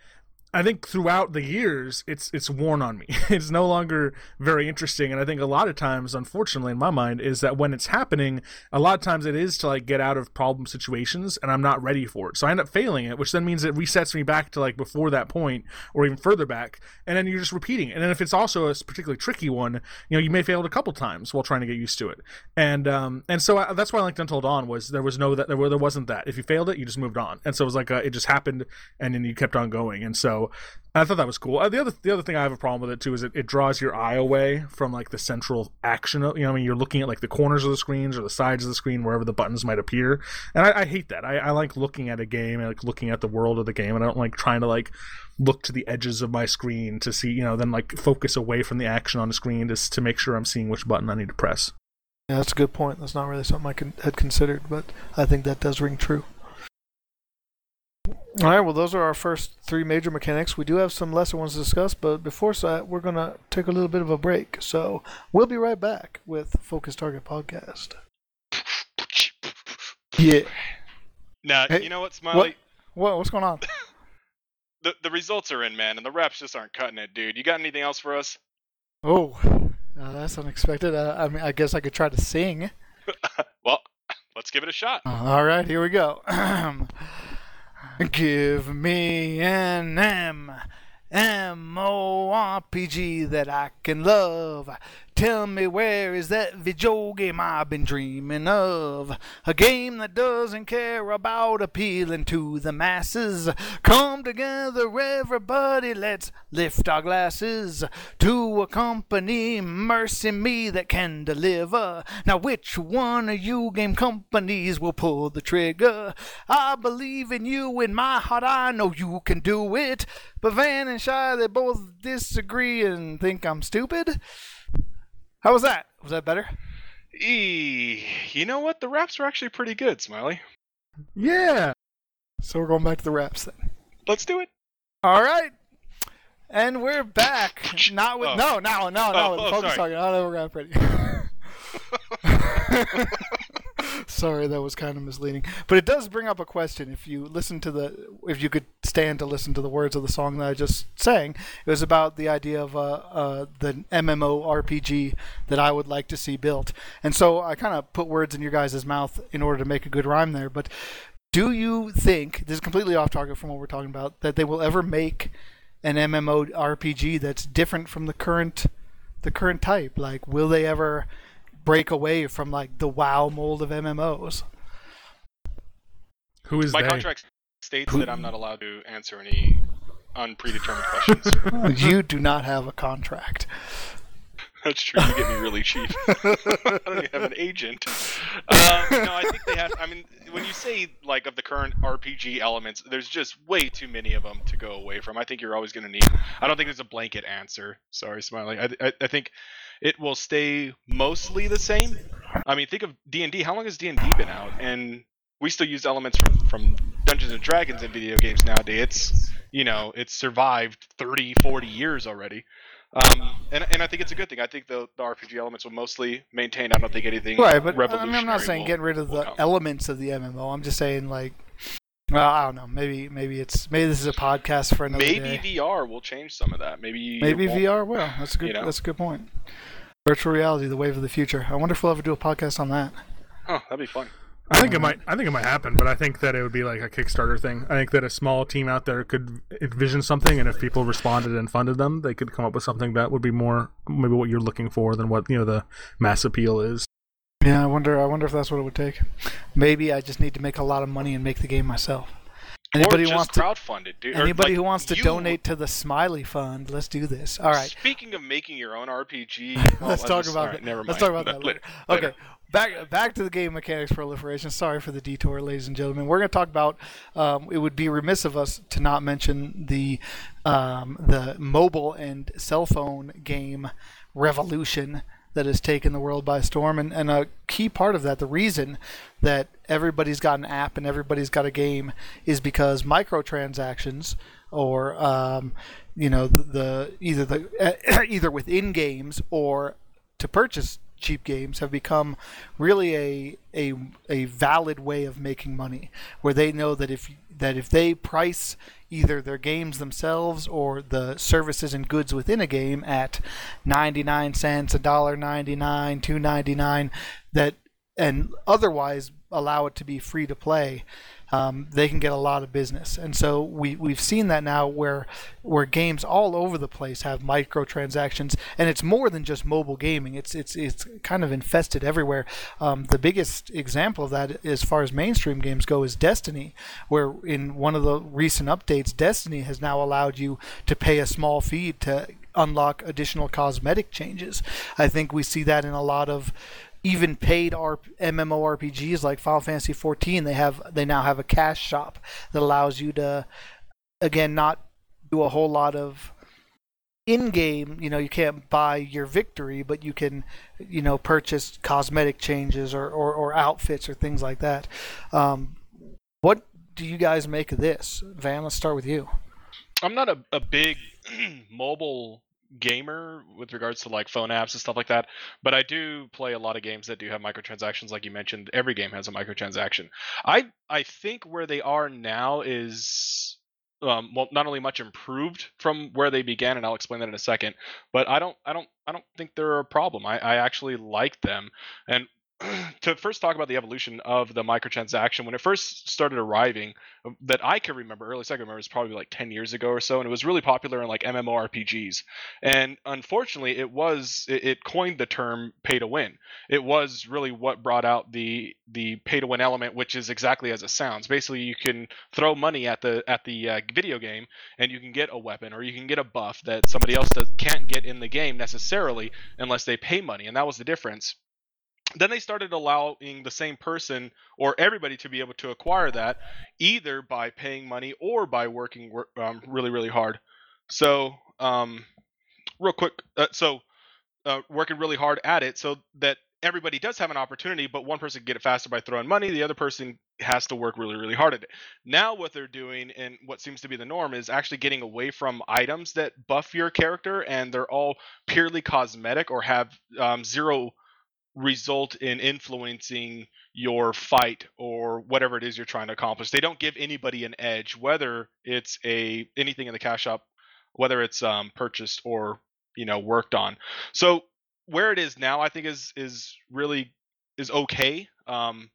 I think throughout the years, it's it's worn on me. It's no longer very interesting, and I think a lot of times, unfortunately, in my mind, is that when it's happening, a lot of times it is to like get out of problem situations, and I'm not ready for it, so I end up failing it, which then means it resets me back to like before that point or even further back, and then you're just repeating. it. And then if it's also a particularly tricky one, you know, you may fail it a couple times while trying to get used to it, and um and so I, that's why I liked Until Dawn was there was no that there, there wasn't that. If you failed it, you just moved on, and so it was like a, it just happened, and then you kept on going, and so. I thought that was cool. Uh, the other the other thing I have a problem with it too is it, it draws your eye away from like the central action. Of, you know, I mean, you're looking at like the corners of the screens or the sides of the screen wherever the buttons might appear, and I, I hate that. I, I like looking at a game and like looking at the world of the game, and I don't like trying to like look to the edges of my screen to see you know then like focus away from the action on the screen to to make sure I'm seeing which button I need to press. Yeah, that's a good point. That's not really something I had considered, but I think that does ring true. All right, well, those are our first three major mechanics. We do have some lesser ones to discuss, but before that, we're going to take a little bit of a break. So we'll be right back with Focus Target Podcast. Yeah. Now, Hey, you know what, Smiley? What? What's going on? The the results are in, man, and the reps just aren't cutting it, dude. You got anything else for us? Oh, uh, that's unexpected. Uh, I mean, I guess I could try to sing. Well, let's give it a shot. All right, here we go. Give me an M M O R P G that I can love. Tell me where is that video game I've been dreaming of? A game that doesn't care about appealing to the masses. Come together, everybody, let's lift our glasses to a company, mercy me, that can deliver. Now, which one of you game companies will pull the trigger? I believe in you, in my heart, I know you can do it. But Van and Shy, they both disagree and think I'm stupid. How was that? Was that better? Eee, you know what? The raps were actually pretty good, Smiley. Yeah. So we're going back to the raps then. Let's do it. All right. And we're back. Not with Oh. no, no, no, no. Oh, with oh, focus sorry. target. I don't know we're ready. sorry, that was kind of misleading. But it does bring up a question. If you listen to the, if you could stand to listen to the words of the song that I just sang, it was about the idea of uh, uh, the MMO RPG that I would like to see built. And so I kind of put words in your guys' mouth in order to make a good rhyme there. But do you think this is completely off target from what we're talking about that they will ever make an MMO RPG that's different from the current the current type? Like, will they ever break away from like the WoW mold of MMOs? Who is My they? contract states that I'm not allowed to answer any unpredetermined questions. you do not have a contract. That's true. You get me really cheap. I don't even have an agent. Um, no, I think they have. I mean, when you say like of the current RPG elements, there's just way too many of them to go away from. I think you're always going to need. I don't think there's a blanket answer. Sorry, Smiley. I, I, I think it will stay mostly the same. I mean, think of D and D. How long has D and D been out? And we still use elements from from Dungeons and Dragons in video games nowadays. It's you know, it's survived 30, 40 years already. Um, and, and I think it's a good thing. I think the, the RPG elements will mostly maintain. I don't think anything Right, but I mean, I'm not saying will- get rid of the elements of the MMO. I'm just saying like. Well, I don't know. Maybe maybe it's maybe this is a podcast for another Maybe day. VR will change some of that. Maybe Maybe. VR will. That's a good. you know? That's a good point. Virtual reality, the wave of the future. I wonder if we'll ever do a podcast on that. Huh, that'd be fun. I think it might. I think it might happen, but I think that it would be like a Kickstarter thing. I think that a small team out there could envision something, and if people responded and funded them, they could come up with something that would be more maybe what you're looking for than what you know the mass appeal is. Yeah, I wonder. I wonder if that's what it would take. Maybe I just need to make a lot of money and make the game myself. Anybody or who just wants to crowdfund it, dude. Anybody like, who wants to you- donate to the Smiley Fund, let's do this. All right, Speaking of making your own RPG, well, let's I talk about alright, that. Never mind. Let's talk about that later. Later. Okay, back back to the game mechanics proliferation. Sorry for the detour, ladies and gentlemen. We're going to talk about. Um, it would be remiss of us to not mention the um, the mobile and cell phone game revolution that has taken the world by storm. And, and a key part of that, the reason that everybody's got an app and everybody's got a game, is because microtransactions or um, you know the, the either the either within games or to purchase cheap games have become really a a a valid way of making money, where they know that if that if they price either their games themselves or the services and goods within a game at 99 cents, $1.99, 2.99 that and otherwise allow it to be free to play, um, they can get a lot of business. And so we we've seen that now where where games all over the place have microtransactions, and it's more than just mobile gaming. It's it's it's kind of infested everywhere. Um, the biggest example of that, as far as mainstream games go, is Destiny, where in one of the recent updates, Destiny has now allowed you to pay a small fee to unlock additional cosmetic changes. I think we see that in a lot of even paid R- MMORPGs like Final Fantasy 14, they have they now have a cash shop that allows you to again not do a whole lot of in-game you know you can't buy your victory but you can you know purchase cosmetic changes or, or, or outfits or things like that. Um, what do you guys make of this? Van let's start with you. I'm not a, a big mobile gamer with regards to like phone apps and stuff like that, but I do play a lot of games that do have microtransactions. Like you mentioned, every game has a microtransaction. I I think where they are now is um, well, not only much improved from where they began, and I'll explain that in a second. But I don't, I don't, I don't think they're a problem. I, I actually like them, and to first talk about the evolution of the microtransaction when it first started arriving uh, that i can remember early second remember was probably like 10 years ago or so and it was really popular in like mmorpgs and unfortunately it was it, it coined the term pay to win. It was really what brought out the the pay to win element which is exactly as it sounds. Basically you can throw money at the at the uh, video game and you can get a weapon or you can get a buff that somebody else does, can't get in the game necessarily unless they pay money and that was the difference then they started allowing the same person or everybody to be able to acquire that either by paying money or by working um, really really hard. So um, real quick uh, so uh, working really hard at it so that everybody does have an opportunity but one person can get it faster by throwing money the other person has to work really really hard at it. Now what they're doing and what seems to be the norm is actually getting away from items that buff your character and they're all purely cosmetic or have um, zero result in influencing your fight or whatever it is you're trying to accomplish. They don't give anybody an edge, whether it's a anything in the cash shop, whether it's um, purchased or you know worked on. So where it is now, I think is is really is okay. Um,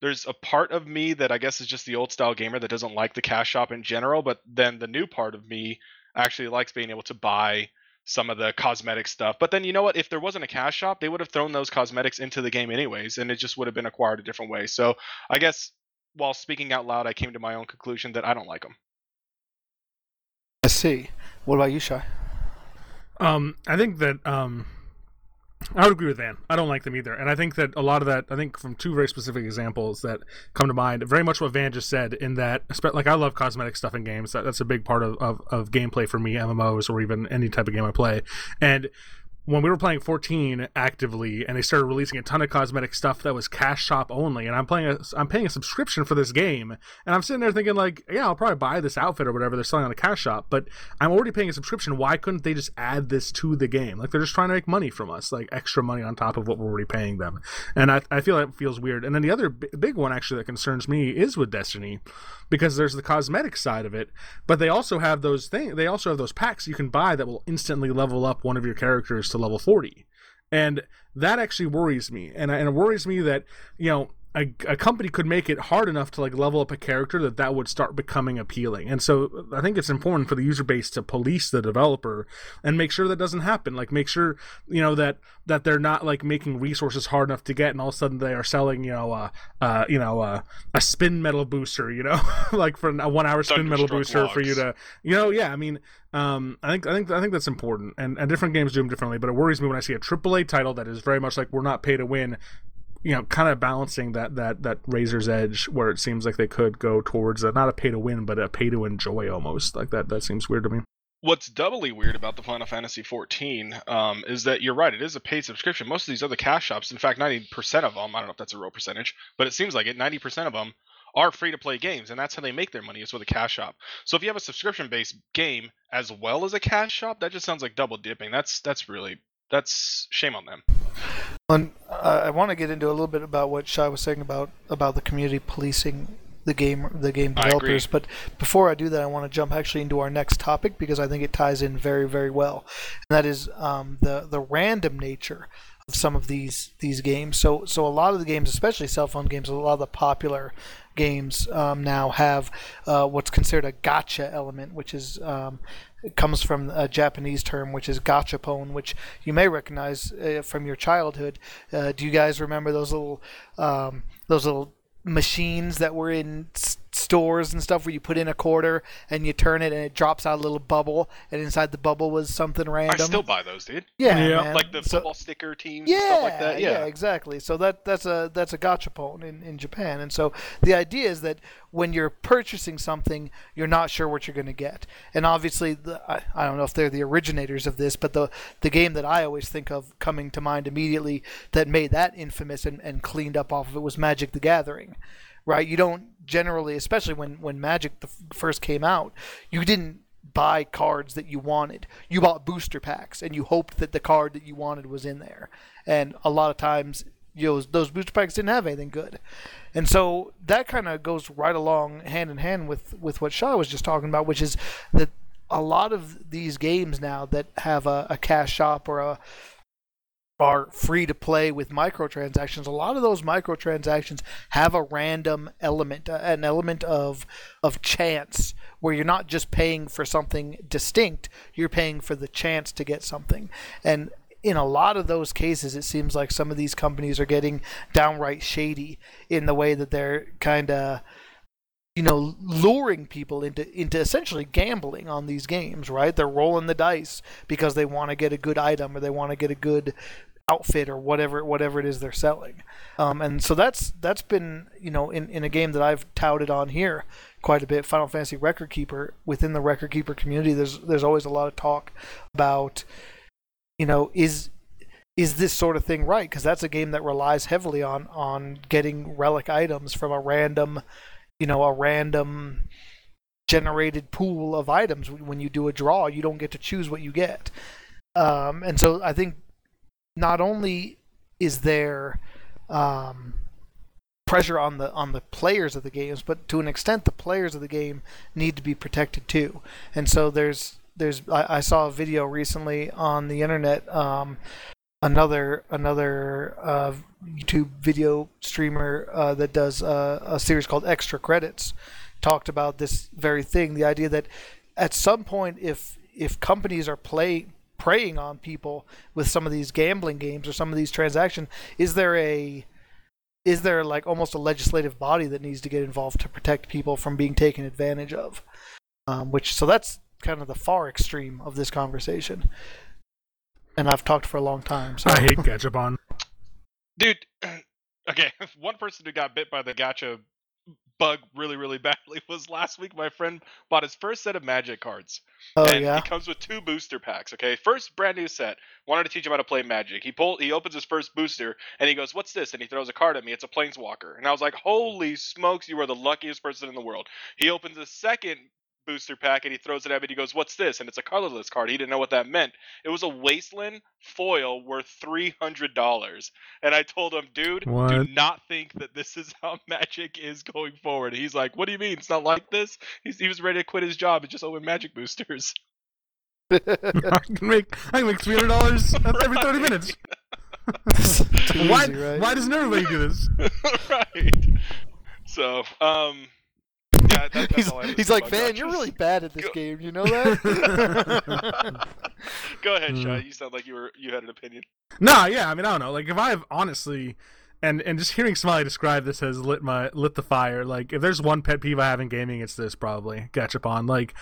there's a part of me that I guess is just the old style gamer that doesn't like the cash shop in general, but then the new part of me actually likes being able to buy some of the cosmetic stuff. But then you know what? If there wasn't a cash shop, they would have thrown those cosmetics into the game anyways, and it just would have been acquired a different way. So I guess while speaking out loud, I came to my own conclusion that I don't like them. I see. What about you, Shy? Um, I think that um, I would agree with Van. I don't like them either, and I think that a lot of that. I think from two very specific examples that come to mind, very much what Van just said. In that, like I love cosmetic stuff in games. That, that's a big part of, of, of gameplay for me, MMOs or even any type of game I play. And when we were playing 14 actively and they started releasing a ton of cosmetic stuff that was cash shop only and i'm playing a i'm paying a subscription for this game and i'm sitting there thinking like yeah i'll probably buy this outfit or whatever they're selling on the cash shop but i'm already paying a subscription. Why couldn't they just add this to the game? Like they're just trying to make money from us like extra money on top of what we're already paying them. And i, I feel that feels weird. And then the other b- big one actually that concerns me is with destiny because there's the cosmetic side of it but they also have those things they also have those packs you can buy that will instantly level up one of your characters to level 40 and that actually worries me. And, and it worries me that you know a, a company could make it hard enough to like level up a character that that would start becoming appealing and so i think it's important for the user base to police the developer and make sure that doesn't happen like make sure you know that that they're not like making resources hard enough to get and all of a sudden they are selling you know uh, uh you know uh, a spin metal booster you know like for a one hour spin metal booster logs. for you to you know yeah i mean um, I think I think I think that's important, and, and different games do them differently. But it worries me when I see a AAA title that is very much like we're not pay to win, you know, kind of balancing that that that razor's edge where it seems like they could go towards a, not a pay to win, but a pay to enjoy almost. Like that that seems weird to me. What's doubly weird about the Final Fantasy 14 um, is that you're right. It is a paid subscription. Most of these other cash shops, in fact, 90% of them, I don't know if that's a real percentage, but it seems like it. 90% of them are free to play games, and that's how they make their money is with a cash shop. So if you have a subscription based game as well as a cash shop, that just sounds like double dipping. That's that's really that's shame on them. And I want to get into a little bit about what Shy was saying about about the community policing the game the game developers. But before I do that, I want to jump actually into our next topic because I think it ties in very very well, and that is um, the the random nature of some of these these games. So so a lot of the games, especially cell phone games, a lot of the popular games um, now have uh, what's considered a gacha element, which is um, it comes from a Japanese term, which is gachapon, which you may recognize uh, from your childhood. Uh, do you guys remember those little um, those little machines that were in stores and stuff where you put in a quarter and you turn it and it drops out a little bubble and inside the bubble was something random? I still buy those, dude. yeah, Yeah. man. Like the So- football sticker teams yeah, and stuff like that. Yeah. exactly. So that that's a that's a gachapon in, in Japan, and so the idea is that when you're purchasing something, you're not sure what you're going to get, and obviously, the, I, I don't know if they're the originators of this, but the the game that I always think of coming to mind immediately that made that infamous and, and cleaned up off of it was Magic the Gathering. Right, you don't generally, especially when when Magic the f- first came out, you didn't buy cards that you wanted. You bought booster packs and you hoped that the card that you wanted was in there. And a lot of times, you know, those booster packs didn't have anything good. And so that kind of goes right along hand in hand with with what Shy was just talking about, which is that a lot of these games now that have a, a cash shop or a are free to play with microtransactions. A lot of those microtransactions have a random element, uh, an element of of chance, where you're not just paying for something distinct, you're paying for the chance to get something. And in a lot of those cases, it seems like some of these companies are getting downright shady in the way that they're kind of you know luring people into into essentially gambling on these games right they're rolling the dice because they want to get a good item or they want to get a good outfit or whatever whatever it is they're selling. Um, and so that's that's been you know in, in a game that I've touted on here quite a bit Final Fantasy Record Keeper. Within the Record Keeper community there's there's always a lot of talk about you know is is this sort of thing right? Because that's a game that relies heavily on on getting relic items from a random you know a random generated pool of items. When you do a draw you don't get to choose what you get. Um, and so i think not only is there um, pressure on the on the players of the games but to an extent the players of the game need to be protected too and so there's there's i, I saw a video recently on the internet um, another another uh, YouTube video streamer uh, that does a series called Extra Credits talked about this very thing. The idea that at some point, if if companies are play preying on people with some of these gambling games or some of these transactions, is there a is there like almost a legislative body that needs to get involved to protect people from being taken advantage of? Um, which so that's kind of the far extreme of this conversation. And I've talked for a long time. So I hate Gachapon. Dude, okay, one person who got bit by the gotcha bug really, really badly was last week. My friend bought his first set of magic cards. Oh and yeah. he comes with two booster packs. Okay, first brand new set. Wanted to teach him how to play Magic. He pull, he opens his first booster and he goes, "What's this?" And he throws a card at me. It's a Planeswalker. And I was like, "Holy smokes, you are the luckiest person in the world." He opens a second booster pack and he throws it at me. and He goes, "What's this?" And it's a colorless card. He didn't know what that meant. It was a Wasteland foil worth three hundred dollars. And I told him, "Dude, do not think that this is how Magic is going forward." He's like, "What do you mean? It's not like this?" He's, he was ready to quit his job and just open Magic boosters. I can make I can make three hundred dollars every thirty minutes. Why easy, right? why doesn't everybody do this? right. So, um, yeah, that, that's he's, all I have to he's like, man, you're really bad at this Go- game. You know that? Go ahead, Shy. Mm. You sound like you were you had an opinion. Nah, yeah, I mean I don't know. Like if I've honestly and and just hearing Smiley describe this has lit my lit the fire. Like if there's one pet peeve I have in gaming, it's this probably Gachapon. Like I,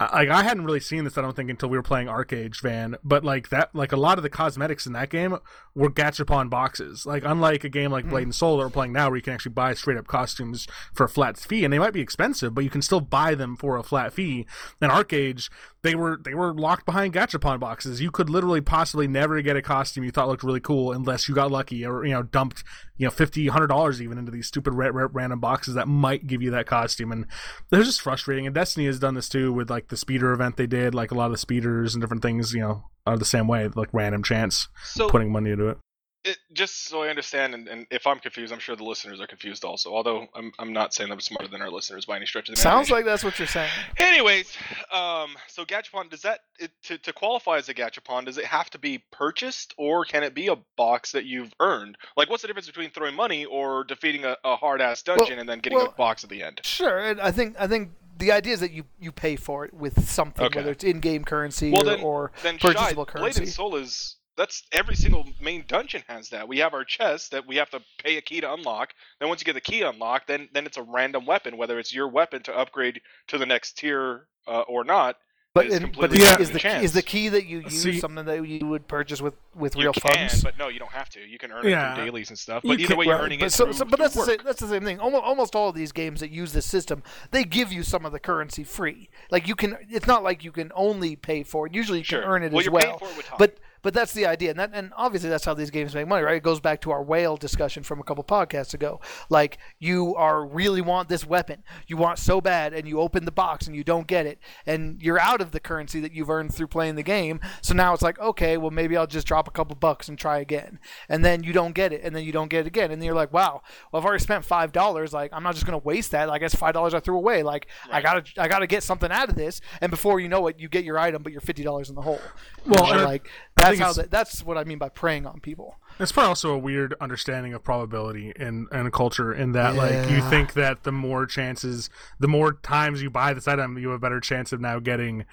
like I hadn't really seen this, I don't think, until we were playing ArcheAge Van. But like that, like a lot of the cosmetics in that game were Gachapon boxes. Like unlike a game like hmm. Blade and Soul that we're playing now, where you can actually buy straight up costumes for a flat fee, and they might be expensive, but you can still buy them for a flat fee. In ArcheAge, they were they were locked behind Gachapon boxes. You could literally possibly never get a costume you thought looked really cool unless you got lucky or you know dumped you know fifty, hundred dollars even into these stupid ra- ra- random boxes that might give you that costume, and it was just frustrating. And Destiny has done this too with like the speeder event they did, like a lot of the speeders and different things. You know, are the same way, like random chance So putting money into it. It, just so I understand, and, and if I'm confused, I'm sure the listeners are confused also. Although I'm, I'm not saying I'm smarter than our listeners by any stretch of the Sounds like that's what you're saying. Anyways, um, so Gachapon does that it, to to qualify as a Gachapon? Does it have to be purchased, or can it be a box that you've earned? Like, what's the difference between throwing money or defeating a, a hard ass dungeon and then getting well- a box at the end? Sure, and I think I think the idea is that you you pay for it with something, Okay. whether it's in-game currency Well, or, then- or Then purchasable Blade currency. and Soul is that's every single main dungeon has that. We have our chest that we have to pay a key to unlock. Then once you get the key unlocked, then then it's a random weapon, whether it's your weapon to upgrade to the next tier uh, or not. But It's and, but completely is, the chance. is the key that you use See- something that you would purchase with with You real can, funds? but no, you don't have to. You can earn it Yeah. through dailies and stuff. You But either can- way, you're Right, earning but it so, through, so- but that's the same, that's the same thing. Almost, almost all of these games that use this system, they give you some of the currency free. Like you can, it's not like you can only pay for it. Usually, you Sure. can earn it well, as you're well. for it with time. But but that's the idea, and that and obviously that's how these games make money, right? It goes back to our whale discussion from a couple podcasts ago. Like you are really want this weapon, you want so bad, and you open the box and you don't get it, and you're out of the currency that you've earned through playing the game. So now it's like, okay, well maybe I'll just drop a couple bucks and try again, and then you don't get it, and then you don't get it again, and then you're like, wow, well I've already spent five dollars. Like I'm not just gonna waste that. Like that's five dollars I threw away. Like I gotta I gotta get something out of this, and before you know it, you get your item, but you're fifty dollars in the hole. Well, And and like I that's how the, that's what I mean by preying on people. It's probably also a weird understanding of probability in in a culture in that like you think that the more chances, the more times you buy this item, you have a better chance of now getting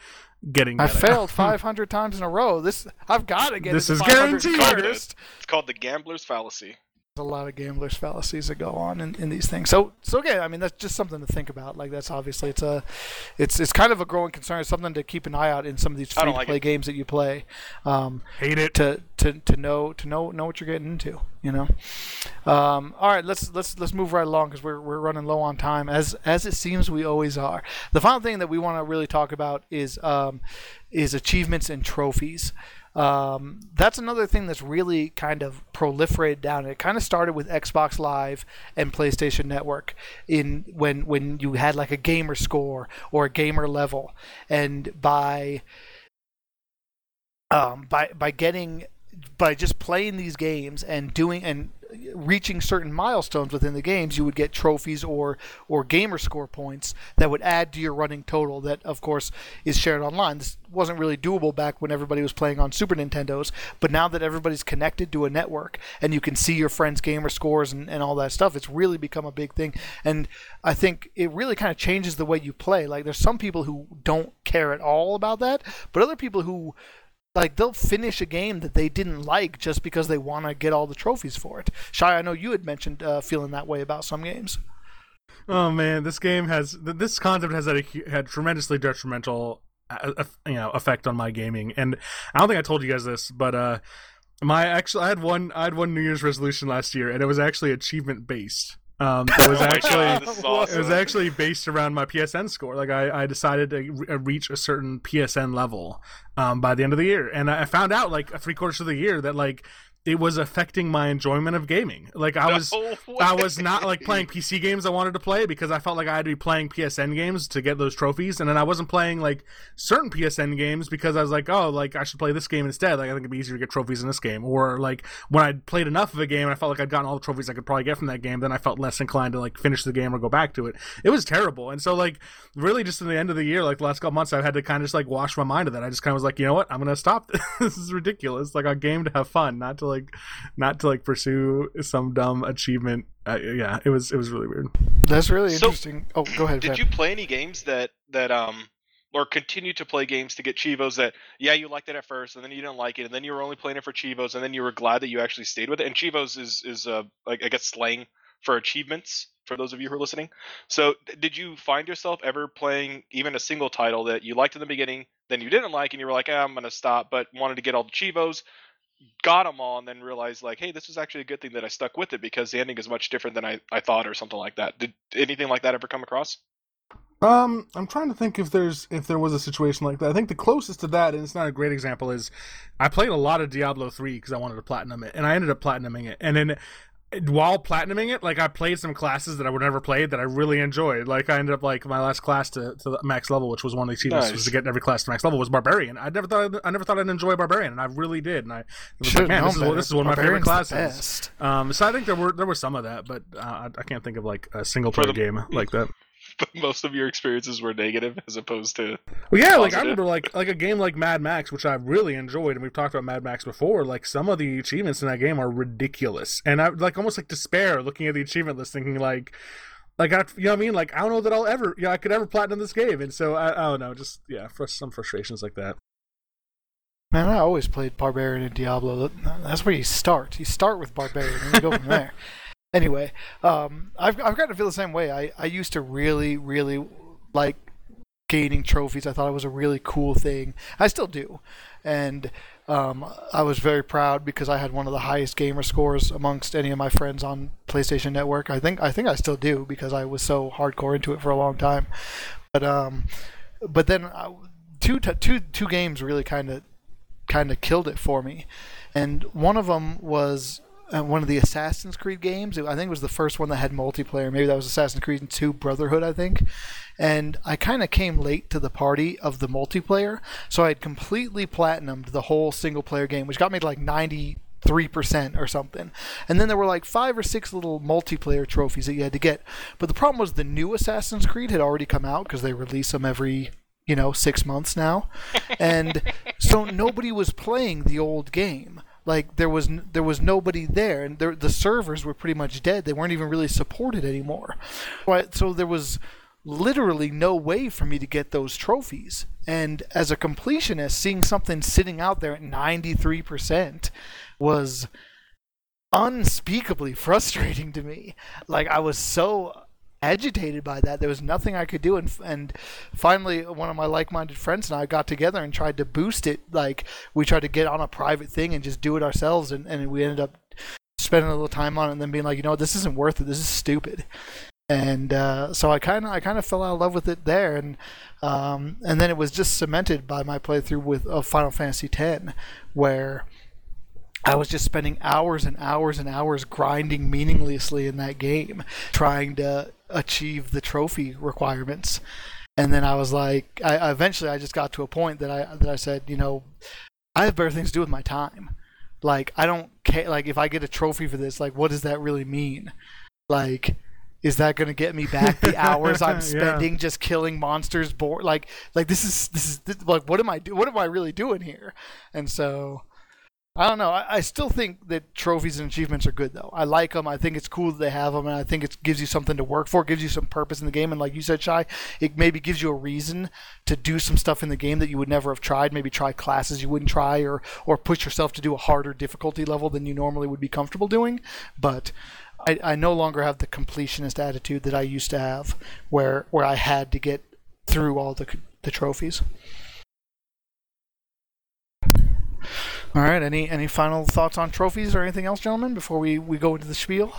getting. I that failed 500 times in a row. This I've got to get This it is to 500 guaranteed. it's called the gambler's fallacy. There's a lot of gamblers' fallacies that go on in, in these things. So so again, I mean that's just something to think about. Like that's obviously it's a it's it's kind of a growing concern. It's something to keep an eye out in some of these free to like play it. games that you play. Um, Hate it. to to to know to know know what you're getting into. You know. Um, all right, let's let's let's move right along because we're we're running low on time as as it seems we always are. The final thing that we want to really talk about is um, is achievements and trophies. Um, that's another thing that's really kind of proliferated down. It kind of started with Xbox Live and PlayStation Network in when when you had like a gamer score or a gamer level, and by um, by by getting by just playing these games and doing and reaching certain milestones within the games, you would get trophies or or gamer score points that would add to your running total. That of course is shared online. This wasn't really doable back when everybody was playing on Super Nintendos, but now that everybody's connected to a network and you can see your friends' gamer scores and, and all that stuff, it's really become a big thing. And I think it really kind of changes the way you play. Like there's some people who don't care at all about that, but other people who like they'll finish a game that they didn't like just because they want to get all the trophies for it. Shy, I know you had mentioned uh, feeling that way about some games. Oh man, this game has this concept has had a had tremendously detrimental, uh, you know, effect on my gaming. And I don't think I told you guys this, but uh, my actually I had one I had one New Year's resolution last year, and it was actually achievement based. Um, it was Oh actually God, is it was actually based around my PSN score. Like I, I decided to re- uh, reach a certain PSN level um, by the end of the year, and I found out like three quarters of the year that like it was affecting my enjoyment of gaming. Like I was. No I was not like playing PC games I wanted to play because I felt like I had to be playing PSN games to get those trophies, and then I wasn't playing like certain PSN games because I was like, oh, like I should play this game instead. Like I think it'd be easier to get trophies in this game, or like when I'd played enough of a game and I felt like I'd gotten all the trophies I could probably get from that game, then I felt less inclined to like finish the game or go back to it. It was terrible, and so like really just in the end of the year, like the last couple months, I've had to kind of just like wash my mind of that. I just kind of was like, you know what, I'm gonna stop. this is ridiculous. Like a game to have fun, not to like not to like pursue some dumb achievement. Uh, yeah, it was it was really weird. That's really So, interesting. Oh, go ahead. Did Van. you play any games that that um or continue to play games to get chivos that yeah you liked it at first and then you didn't like it and then you were only playing it for chivos and then you were glad that you actually stayed with it and chivos is is uh like I guess slang for achievements for those of you who are listening. So did you find yourself ever playing even a single title that you liked in the beginning then you didn't like and you were like ah, I'm gonna stop but wanted to get all the chivos got them all and then realized like hey this was actually a good thing that I stuck with it because the ending is much different than I, I thought or something like that. Did anything like that ever come across? Um, I'm trying to think if there's if there was a situation like that. I think the closest to that, and it's not a great example, is I played a lot of Diablo three because I wanted to platinum it, and I ended up platinuming it, and then while platinuming it, like I played some classes that I would never played that I really enjoyed. Like I ended up like my last class to, to the max level, which was one of the achievements Nice. was to get every class to max level was barbarian. I never thought I'd, I never thought I'd enjoy barbarian, and I really did. And I was like, man, this is, this is one of my favorite classes. Um, so I think there were there was some of that, but uh, I, I can't think of like a single player the- game like that. Most of your experiences were negative as opposed to Well, yeah, like I remember like like a game like Mad Max, which I really enjoyed, and we've talked about Mad Max before. Like some of the achievements in that game are ridiculous, and I like almost like despair looking at the achievement list, thinking like, like I, you know what I mean? Like I don't know that I'll ever, yeah, I could ever platinum this game, and so I, I don't know, just yeah, for some frustrations like that. Man, I always played Barbarian in Diablo. That's where you start. You start with Barbarian and you go from there. Anyway, um, I've, I've gotten to feel the same way. I, I used to really, really like gaining trophies. I thought it was a really cool thing. I still do. And um, I was very proud because I had one of the highest gamer scores amongst any of my friends on PlayStation Network. I think I think I still do because I was so hardcore into it for a long time. But um, but then uh, two two two games really kind of kind of killed it for me. And one of them was uh, one of the Assassin's Creed games. I think it was the first one that had multiplayer. Maybe that was Assassin's Creed 2 Brotherhood, I think. And I kind of came late to the party of the multiplayer, so I had completely platinumed the whole single player game, which got me to like 93% or something. And then there were like five or six little multiplayer trophies that you had to get. But the problem was the new Assassin's Creed had already come out because they release them every you know six months now and so nobody was playing the old game like there was there was nobody there and there, the servers were pretty much dead. They weren't even really supported anymore. Right so there was literally no way for me to get those trophies. And as a completionist seeing something sitting out there at 93% was unspeakably frustrating to me. Like i was so agitated by that. There was nothing I could do, and and finally, one of my like-minded friends and I got together and tried to boost it. Like we tried to get on a private thing and just do it ourselves, and, and we ended up spending a little time on it, and then being like, you know, this isn't worth it. This is stupid. And uh, so I kind of I kind of fell out of love with it there, and um, and then it was just cemented by my playthrough with of Final Fantasy X, where I was just spending hours and hours and hours grinding meaninglessly in that game, trying to achieve the trophy requirements. And then I was like, I eventually I just got to a point that I that I said, you know, I have better things to do with my time. Like I don't care. Like if I get a trophy for this, like what does that really mean? Like. Is that going to get me back the hours I'm spending just killing monsters? Bored, like, like this is this is this, like, what am I do? What am I really doing here? And so, I don't know. I, I still think that trophies and achievements are good, though. I like them. I think it's cool that they have them, and I think it gives you something to work for. It gives you some purpose in the game, and like you said, Shy, it maybe gives you a reason to do some stuff in the game that you would never have tried. Maybe try classes you wouldn't try, or or push yourself to do a harder difficulty level than you normally would be comfortable doing. But I, I no longer have the completionist attitude that I used to have, where where I had to get through all the the trophies. All right. Any any final thoughts on trophies or anything else, gentlemen, before we, we go into the spiel?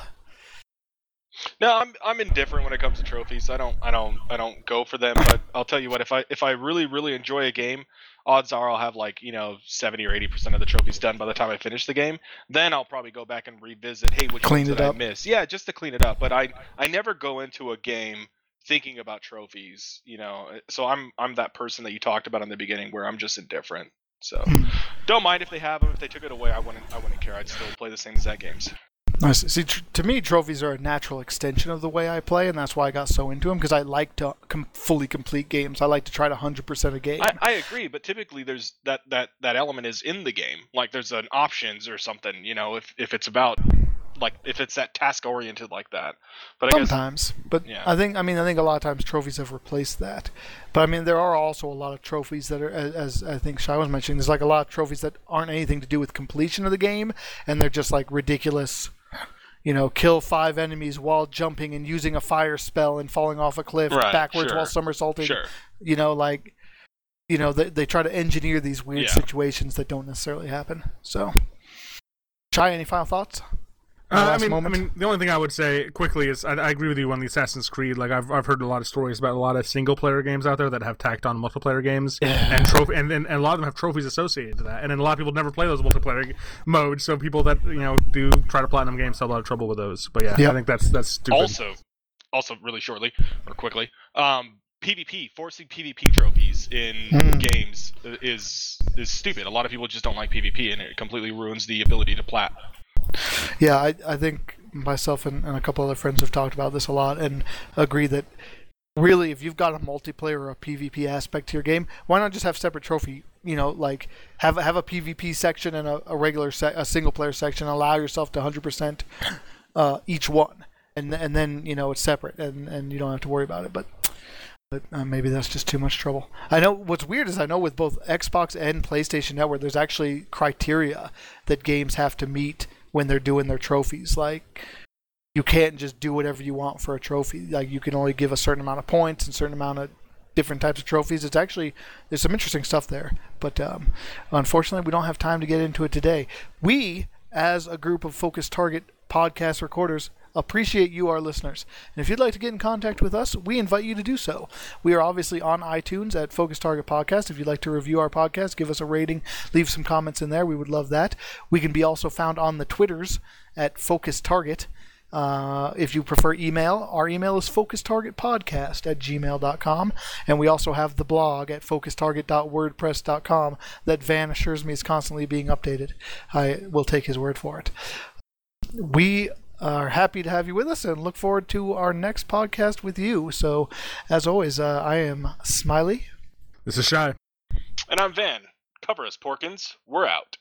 No, I'm I'm indifferent when it comes to trophies. I don't I don't I don't go for them. But I'll tell you what, if I if I really really enjoy a game, odds are I'll have like you know seventy or eighty percent of the trophies done by the time I finish the game. Then I'll probably go back and revisit. Hey, which Clean ones it did up. I miss? Yeah, just to clean it up. But I I never go into a game thinking about trophies. You know, so I'm I'm that person that you talked about in the beginning where I'm just indifferent. So Hmm. don't mind if they have them. If they took it away, I wouldn't I wouldn't care. I'd still play the same exact games. Nice. See, tr- to me, trophies are a natural extension of the way I play, and that's why I got so into them because I like to com- fully complete games. I like to try to hundred percent a game. I, I agree, but typically there's that, that that element is in the game. Like there's an options or something, you know, if if it's about like if it's that task oriented like that. But I guess Sometimes, but Yeah. I think I mean I think a lot of times trophies have replaced that. But I mean there are also a lot of trophies that are as, as I think Shy was mentioning. There's like a lot of trophies that aren't anything to do with completion of the game, and they're just like ridiculous. You know, kill five enemies while jumping and using a fire spell and falling off a cliff Right, backwards sure. while somersaulting. sure. You know, like you know they they try to engineer these weird Yeah. situations that don't necessarily happen. So, Shy, any final thoughts? In the Uh, I mean, moment? I mean, the only thing I would say quickly is I, I agree with you on the Assassin's Creed. Like I've I've heard a lot of stories about a lot of single player games out there that have tacked on multiplayer games Yeah. and trophy, and, and, and a lot of them have trophies associated to that. And then a lot of people never play those multiplayer g- modes. So people that you know do try to platinum games have a lot of trouble with those. But yeah, Yep. I think that's that's stupid. Also, also really shortly or quickly, um, PvP forcing PvP trophies in Hmm. games is is stupid. A lot of people just don't like PvP, and it completely ruins the ability to plat. Yeah, I, I think myself and, and a couple other friends have talked about this a lot and agree that really, if you've got a multiplayer or a PvP aspect to your game, why not just have separate trophy? You know, like have have a PvP section and a, a regular se- a single player section. Allow yourself to 100% uh, each one, and and then you know it's separate, and, and you don't have to worry about it. But but uh, maybe that's just too much trouble. I know what's weird is I know with both Xbox and PlayStation Network, there's actually criteria that games have to meet when they're doing their trophies. Like you can't just do whatever you want for a trophy. Like you can only give a certain amount of points and certain amount of different types of trophies. It's actually there's some interesting stuff there, but um, unfortunately we don't have time to get into it today. We, as a group of Focus Target podcast recorders, appreciate you, our listeners. And if you'd like to get in contact with us, we invite you to do so. We are obviously on iTunes at Focus Target Podcast. If you'd like to review our podcast, give us a rating, leave some comments in there. We would love that. We can be also found on the Twitters at Focus Target. Uh, if you prefer email, our email is focustargetpodcast at gmail.com. And we also have the blog at focustarget.wordpress.com that Van assures me is constantly being updated. I will take his word for it. We are happy to have you with us and look forward to our next podcast with you. So, as always, uh, I am Smiley. This is Shy. And I'm Van. Cover us, Porkins. We're out.